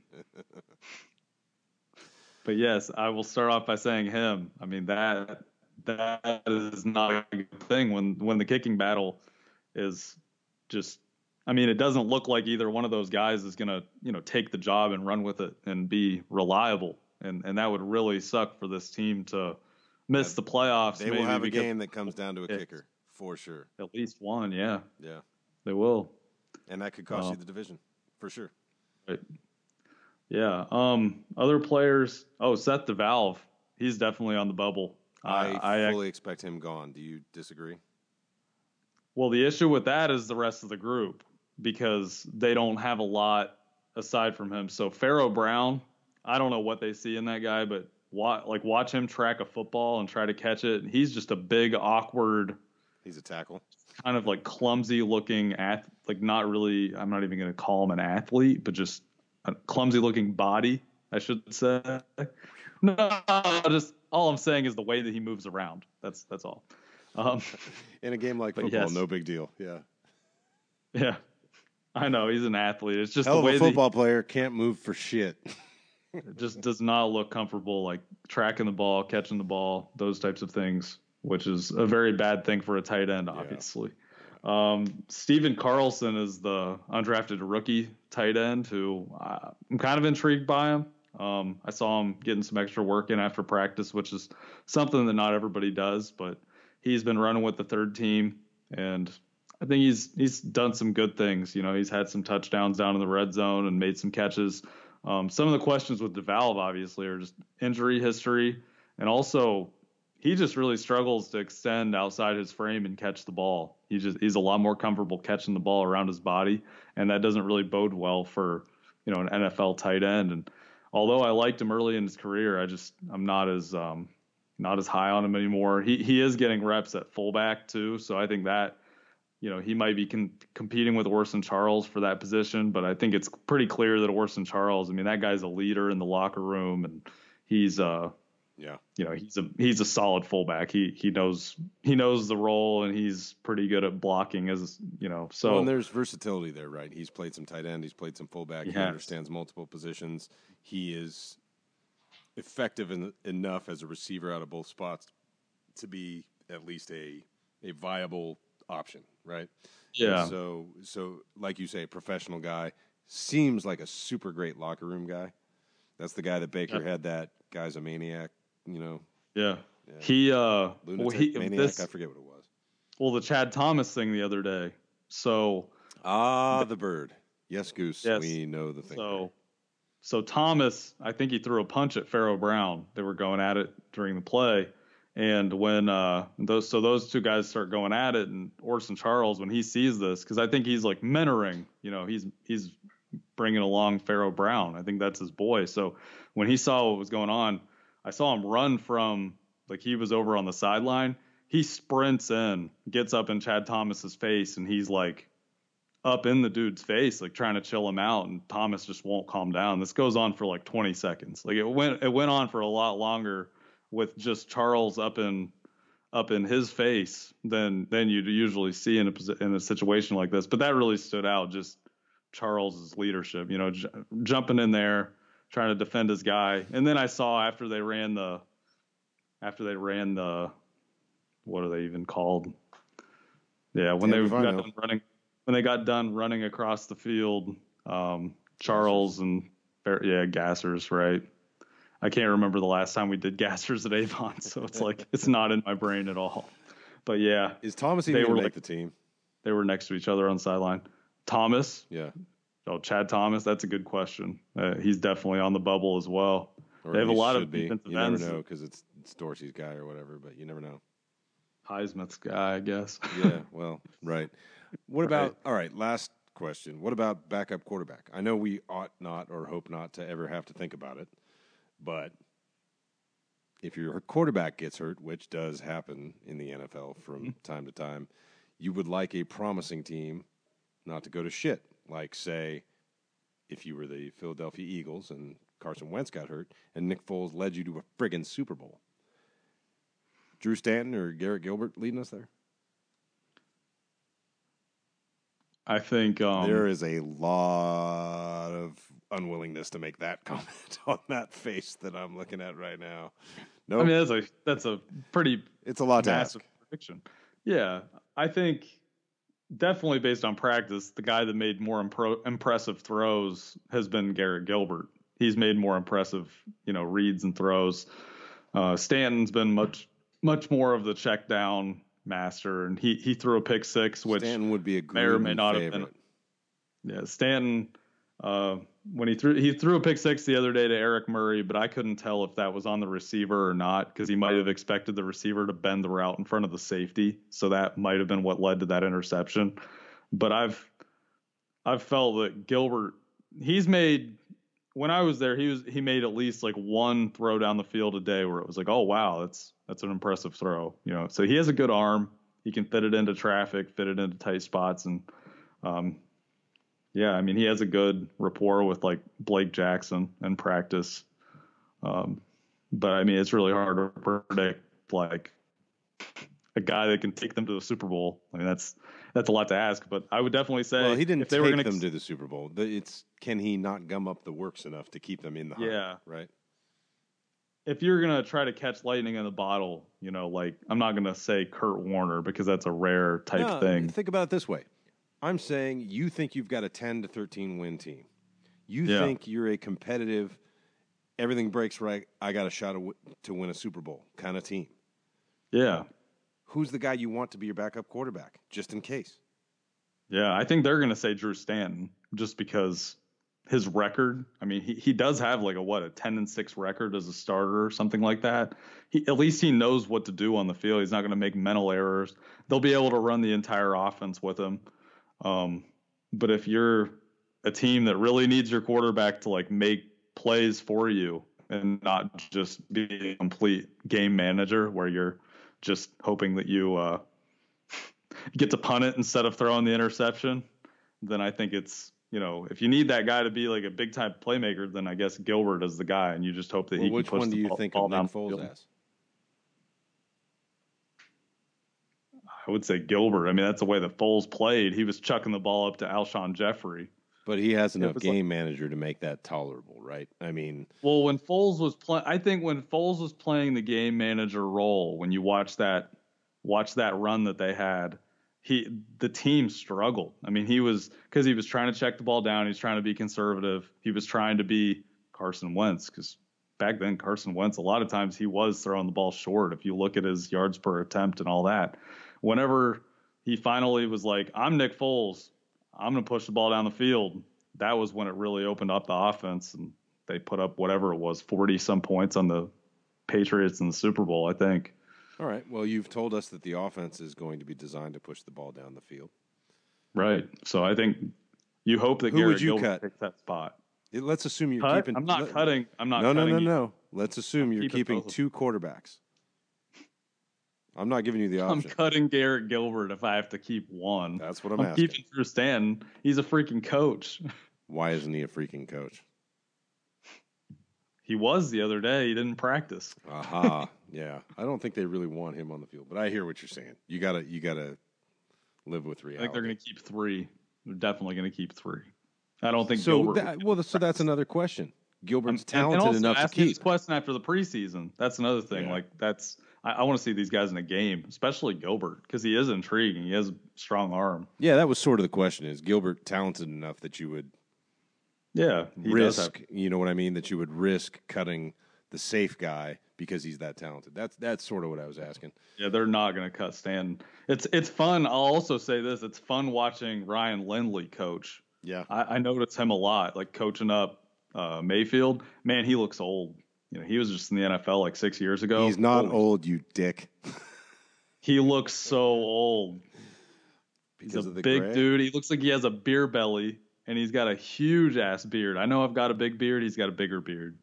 But yes, I will start off by saying him. I mean that that is not a good thing when when the kicking battle is just. I mean, it doesn't look like either one of those guys is gonna you know take the job and run with it and be reliable, and and that would really suck for this team to miss the playoffs. They will have a game that comes down to a Yeah. kicker for sure. At least one, yeah, Yeah, they will. and that could cost you um, the division for sure. Right. Yeah. Um. Other players. Oh, Seth DeValve. He's definitely on the bubble. I, I, I fully expect him gone. Do you disagree? well, the issue with that is the rest of the group because they don't have a lot aside from him. So Pharaoh Brown, I don't know what they see in that guy, but wa- like watch him track a football and try to catch it. He's just a big, awkward, He's a tackle. Kind of like clumsy looking ath- like not really I'm not even going to call him an athlete, but just a clumsy looking body, I should say. No, just all I'm saying is the way that he moves around. That's that's all. Um, In a game like football, yes. no big deal. Yeah. yeah, I know he's an athlete. It's just Hell the way a football player can't move for shit. it just does not look comfortable, like tracking the ball, catching the ball, those types of things, which is a very bad thing for a tight end, obviously. Um, Stephen Carlson is the undrafted rookie tight end who uh, I'm kind of intrigued by him. Um, I saw him getting some extra work in after practice, which is something that not everybody does, but he's been running with the third team and I think he's he's done some good things. You know, he's had some touchdowns down in the red zone and made some catches. Um, some of the questions with DeValve obviously are just injury history, and also he just really struggles to extend outside his frame and catch the ball. He just he's a lot more comfortable catching the ball around his body, and that doesn't really bode well for you know an NFL tight end. And although I liked him early in his career, I just I'm not as um, not as high on him anymore. He he is getting reps at fullback too, so I think that you know, he might be con- competing with Orson Charles for that position, but I think it's pretty clear that Orson Charles, I mean, that guy's a leader in the locker room and he's uh Yeah. you know, he's a he's a solid fullback. He he knows he knows the role and he's pretty good at blocking as, you know. So well, and there's versatility there, right? He's played some tight end, he's played some fullback, He he, understands multiple positions. He is effective in, enough as a receiver out of both spots to be at least a a viable option, right? yeah. And so so like you say, a professional guy seems like a super great locker room guy. That's the guy that Baker Yeah. had that guy's a maniac, you know, yeah. Yeah. He uh lunatic well, he, maniac, this, I forget what it was. well the Chad Thomas thing the other day. So Ah, the bird. Yes, Goose. Yes. We know the thing. So, so Thomas, I think he threw a punch at Pharaoh Brown. They were going at it during the play, and when uh, those so those two guys start going at it, and Orson Charles, when he sees this, because I think he's like mentoring, you know, he's he's bringing along Pharaoh Brown. I think that's his boy. So when he saw what was going on, I saw him run from like he was over on the sideline. He sprints in, gets up in Chad Thomas's face, and he's like up in the dude's face, like trying to chill him out, and Thomas just won't calm down. This goes on for like 20 seconds. Like it went it went on for a lot longer with just Charles up in up in his face than than you'd usually see in a in a situation like this. But that really stood out. Just Charles's leadership, you know, j- jumping in there, trying to defend his guy. And then I saw after they ran the after they ran the what are they even called? Yeah, when they got done running when they got done running across the field, um, Charles and yeah, Gassers, right? I can't remember the last time we did Gassers at Avon, so it's like it's not in my brain at all. But yeah, Is Thomas They even were make like- the team? they were next to each other on the sideline. Thomas, Yeah. Oh Chad Thomas, that's a good question. Uh, he's definitely on the bubble as well. Or They have a lot of be. defensive You never ends. know because it's, it's Dorsey's guy or whatever, but you never know. Highsmith's guy, I guess. Yeah, well, right. What about, Right. all right, last question. What about backup quarterback? I know we ought not or hope not to ever have to think about it, but if your quarterback gets hurt, which does happen in the NFL from Mm-hmm. time to time, you would like a promising team not to go to shit. Like, say, if you were the Philadelphia Eagles and Carson Wentz got hurt and Nick Foles led you to a friggin' Super Bowl. Drew Stanton or Garrett Gilbert leading us there? I think um, there is a lot of unwillingness to make that comment on that face that I'm looking at right now. No, I mean that's a that's a pretty it's a lot to massive ask. prediction. Yeah, I think definitely based on practice, the guy that made more impro- impressive throws has been Garrett Gilbert. He's made more impressive, you know, reads and throws. Uh, Stanton's been much much more of the check down master, and he he threw a pick six, which Stanton would be a may or may not have been- yeah, Stanton. Uh, when he threw he threw a pick six the other day to Eric Murray, but I couldn't tell if that was on the receiver or not because he might have expected the receiver to bend the route in front of the safety, so that might have been what led to that interception. But I've I've felt that Gilbert he's made when I was there he was he made at least like one throw down the field a day where it was like oh wow that's that's an impressive throw you know? So he has a good arm. He can fit it into traffic fit it into tight spots and um, yeah, I mean, he has a good rapport with like Blake Jackson in practice. Um, but I mean, it's really hard to predict like a guy that can take them to the Super Bowl. I mean, that's that's a lot to ask, but I would definitely say well, he didn't if they take were gonna, them to the Super Bowl. The- It's can he not gum up the works enough to keep them in the hunt, Yeah. right? if you're gonna try to catch lightning in the bottle, you know, like I'm not gonna say Kurt Warner because that's a rare type No, thing. Think about it this way. I'm saying you think you've got a 10 to 13 win team. You Yeah. think you're a competitive, everything breaks right, I got a shot to win a Super Bowl kind of team. Yeah, Who's the guy you want to be your backup quarterback, just in case? yeah, I think they're gonna say Drew Stanton just because his record. I mean, he he does have like a what a ten and six record as a starter or something like that. He at least he knows what to do on the field. He's not gonna make mental errors. They'll be able to run the entire offense with him. Um, but if you're a team that really needs your quarterback to like make plays for you and not just be a complete game manager where you're just hoping that you uh, get to punt it instead of throwing the interception, then I think it's you know if you need that guy to be like a big time playmaker, then I guess Gilbert is the guy, and you just hope that Well, he which can push one the do you ball, think ball of Nick Foles as? I would say Gilbert. I mean, that's the way that Foles played. He was chucking the ball up to Alshon Jeffery. But he has enough was like- game manager to make that tolerable, right? I mean, Well, when Foles was playing, I think when Foles was playing the game manager role, when you watch that, watch that run that they had, he the team struggled. I mean, he was because he was trying to check the ball down. He's trying to be conservative. He was trying to be Carson Wentz because back then Carson Wentz a lot of times he was throwing the ball short. If you look at his yards per attempt and all that, whenever he finally was like, "I'm Nick Foles, I'm going to push the ball down the field," that was when it really opened up the offense and they put up whatever it was, 40 some points on the Patriots in the Super Bowl, I think. all right. Well, you've told us that the offense is going to be designed to push the ball down the field. Right. So I think you hope that Who Garrett would you Gilbert cut? takes that spot. It- let's assume you're Cut? keeping. I'm not let- cutting. I'm not cutting No, no, cutting. no, no. Let's assume you're keeping keeping two quarterbacks. I'm not giving you the option. I'm cutting Garrett Gilbert if I have to keep one. That's what I'm, I'm, asking. keeping Drew Stanton. He's a freaking coach. Why isn't he a freaking coach? He was the other day. He didn't practice. Aha. yeah. I don't think they really want him on the field, but I hear what you're saying. You gotta you gotta live with I reality. think they're going to keep three. They're definitely going to keep three. I don't think so Gilbert. that, well, so that's another question. Gilbert's and- and talented also enough to ask this question after the preseason. That's another thing. Yeah. Like that's I, I want to see these guys in a game, especially Gilbert, because he is intriguing. He has a strong arm. Yeah, that was sort of the question: Is Gilbert talented enough that you would Yeah, does have- risk? You know what I mean? That you would risk cutting the safe guy because he's that talented. That's that's sort of what I was asking. Yeah, they're not going to cut Stan. It's it's fun. I'll also say this: it's fun watching Ryan Lindley coach. Yeah. I, I notice him a lot, like coaching up uh, Mayfield. Man, he looks old. You know, he was just in the NFL like six years ago. He's not Holy- old, you dick. He looks so old. He's Because a of the big gray? dude. He looks like he has a beer belly, and he's got a huge ass beard. I know I've got a big beard. He's got a bigger beard.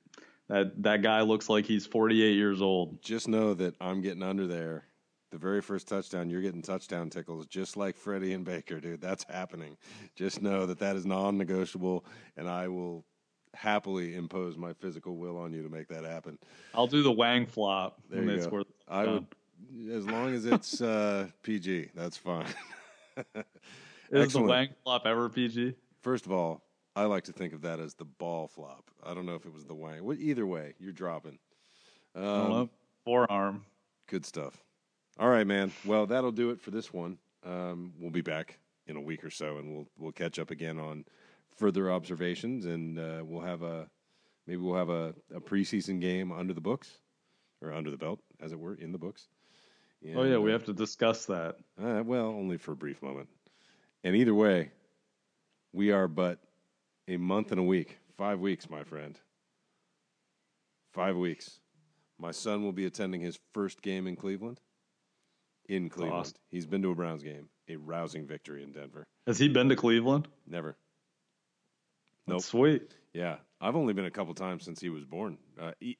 That that guy looks like he's 48 years old. Just know that I'm getting under there. The very first touchdown, you're getting touchdown tickles, just like Freddie and Baker, dude. That's happening. Just know that that is non-negotiable, and I will happily impose my physical will on you to make that happen. I'll do the wang flop There you go. I would, as long as it's uh, PG, that's fine. Is the wang flop ever PG? First of all, I like to think of that as the ball flop. I don't know if it was the wang. Well, either way, you're dropping. Um. Forearm. Good stuff. All right, man. Well, that'll do it for this one. Um, we'll be back in a week or so, and we'll we'll catch up again on further observations, and uh, we'll have a maybe we'll have a, a preseason game under the books or under the belt, as it were, in the books. oh yeah, we uh, have to discuss that. uh, well, only for a brief moment. And either way, we are but a month and a week, five weeks, my friend. Five weeks. My son will be attending his first game in Cleveland. In Cleveland. awesome. He's been to a Browns game, a rousing victory in Denver. Has he been to Cleveland? Never. Nope. Sweet. Yeah, I've only been a couple times since he was born. Uh, he,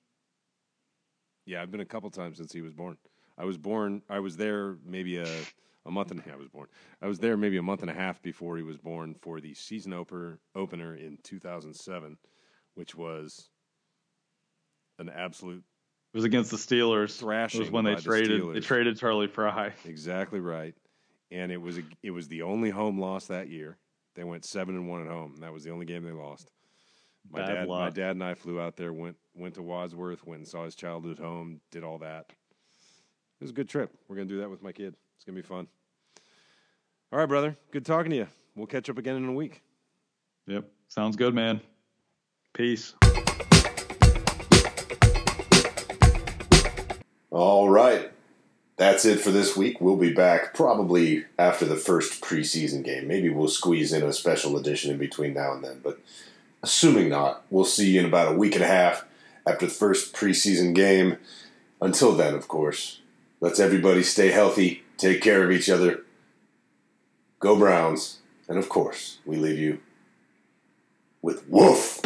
yeah, I've been a couple times since he was born. I was born. I was there maybe a a month and a half. I was born. I was there maybe a month and a half before he was born for the season opener opener in 2007, which was an absolute It was against the Steelers. Thrashing it was when they by the traded they traded Charlie Frye. Exactly right. And it was a, it was the only home loss that year. They went seven and one at home. That was the only game they lost. My Bad dad, my dad and I flew out there, went went to Wadsworth, went and saw his childhood home, did all that. It was a good trip. We're gonna do that with my kid. It's gonna be fun. All right, brother. Good talking to you. We'll catch up again in a week. Yep. Sounds good, man. Peace. All right. That's it for this week. We'll be back probably after the first preseason game. Maybe we'll squeeze in a special edition in between now and then, but assuming not, we'll see you in about a week and a half after the first preseason game. Until then, of course, let's everybody stay healthy, take care of each other. Go Browns. And of course, we leave you with Woof.